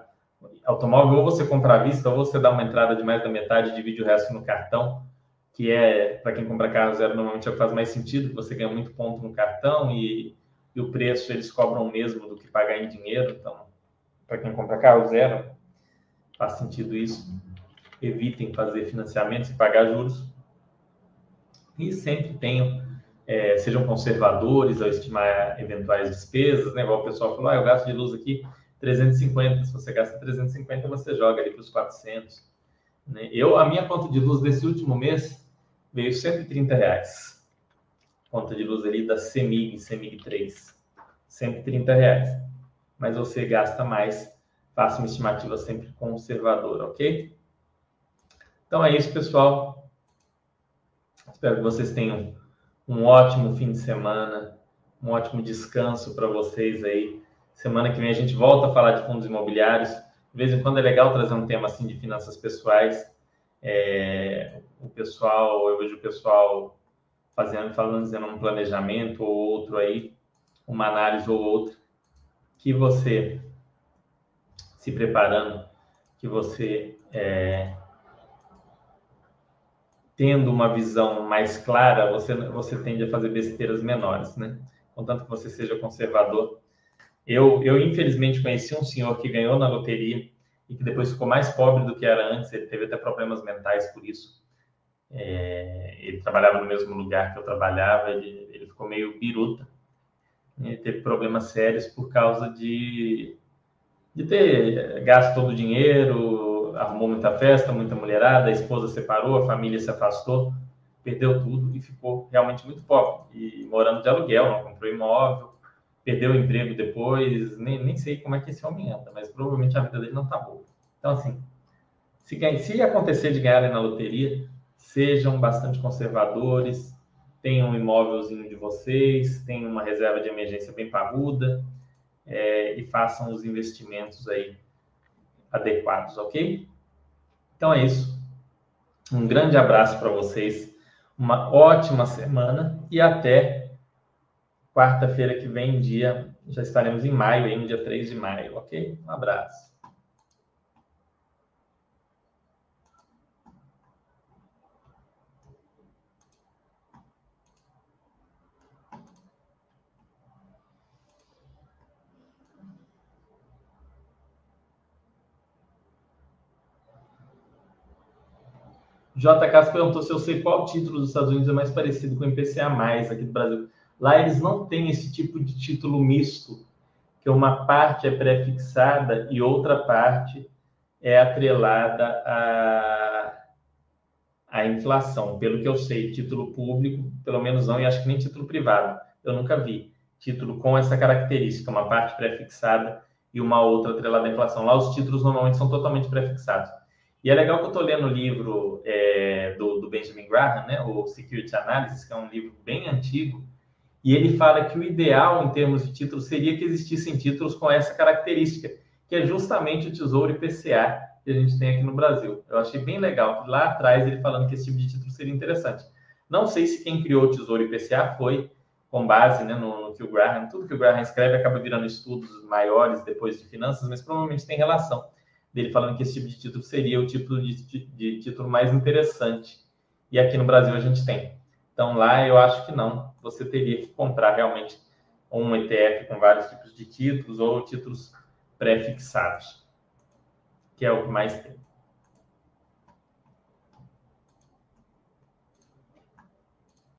[SPEAKER 1] Automóvel, ou você compra à vista, ou você dá uma entrada de mais da metade divide o resto no cartão, que é, para quem compra carro zero, normalmente é faz mais sentido, você ganha muito ponto no cartão e, e o preço eles cobram o mesmo do que pagar em dinheiro. Então, para quem compra carro zero, faz sentido isso. Evitem fazer financiamentos e pagar juros. E sempre tenham é, sejam conservadores ao estimar eventuais despesas, né? Igual o pessoal falou, ah, eu gasto de luz aqui 350. Se você gasta 350, você joga ali para os 400. Né? Eu, a minha conta de luz desse último mês veio 130 reais. Conta de luz ali da CEMIG, CEMIG 3. 130 reais. Mas você gasta mais. Faça uma estimativa sempre conservadora, ok? Então é isso, pessoal. Espero que vocês tenham um ótimo fim de semana, um ótimo descanso para vocês aí. Semana que vem a gente volta a falar de fundos imobiliários. De vez em quando é legal trazer um tema assim de finanças pessoais. É, o pessoal, eu vejo o pessoal fazendo, falando, dizendo um planejamento ou outro aí, uma análise ou outra, que você se preparando, que você é, tendo uma visão mais clara, você, você tende a fazer besteiras menores, né? Contanto que você seja conservador. Eu, eu, infelizmente, conheci um senhor que ganhou na loteria e que depois ficou mais pobre do que era antes. Ele teve até problemas mentais por isso. É, ele trabalhava no mesmo lugar que eu trabalhava, ele, ele ficou meio biruta. Ele teve problemas sérios por causa de, de ter gasto todo o dinheiro, arrumou muita festa, muita mulherada, a esposa separou, a família se afastou, perdeu tudo e ficou realmente muito pobre. E morando de aluguel, não comprou imóvel, perdeu o emprego depois, nem, nem sei como é que esse homem anda, mas provavelmente a vida dele não está boa. Então, assim, se, se acontecer de ganharem na loteria, sejam bastante conservadores, tenham um imóvelzinho de vocês, tenham uma reserva de emergência bem parruda é, e façam os investimentos aí adequados, ok? Então é isso. Um grande abraço para vocês, uma ótima semana e até quarta-feira que vem, dia. Já estaremos em maio, aí, no dia 3 de maio, ok? Um abraço. JK perguntou se eu sei qual título dos Estados Unidos é mais parecido com o IPCA+, aqui do Brasil. Lá eles não têm esse tipo de título misto, que uma parte é prefixada e outra parte é atrelada à, à inflação. Pelo que eu sei, título público, pelo menos não, e acho que nem título privado. Eu nunca vi título com essa característica, uma parte prefixada e uma outra atrelada à inflação. Lá os títulos normalmente são totalmente prefixados. E é legal que eu estou lendo o livro é, do, do, Benjamin Graham, né, o Security Analysis, que é um livro bem antigo, e ele fala que o ideal em termos de títulos seria que existissem títulos com essa característica, que é justamente o Tesouro IPCA que a gente tem aqui no Brasil. Eu achei bem legal, lá atrás ele falando que esse tipo de título seria interessante. Não sei se quem criou o Tesouro IPCA foi com base né, no, no, que o Graham, tudo que o Graham escreve acaba virando estudos maiores depois de finanças, mas provavelmente tem relação dele falando que esse tipo de título seria o tipo de, de, de título mais interessante. E aqui no Brasil a gente tem. Então lá eu acho que não. Você teria que comprar realmente um ETF com vários tipos de títulos ou títulos pré-fixados, que é o que mais tem.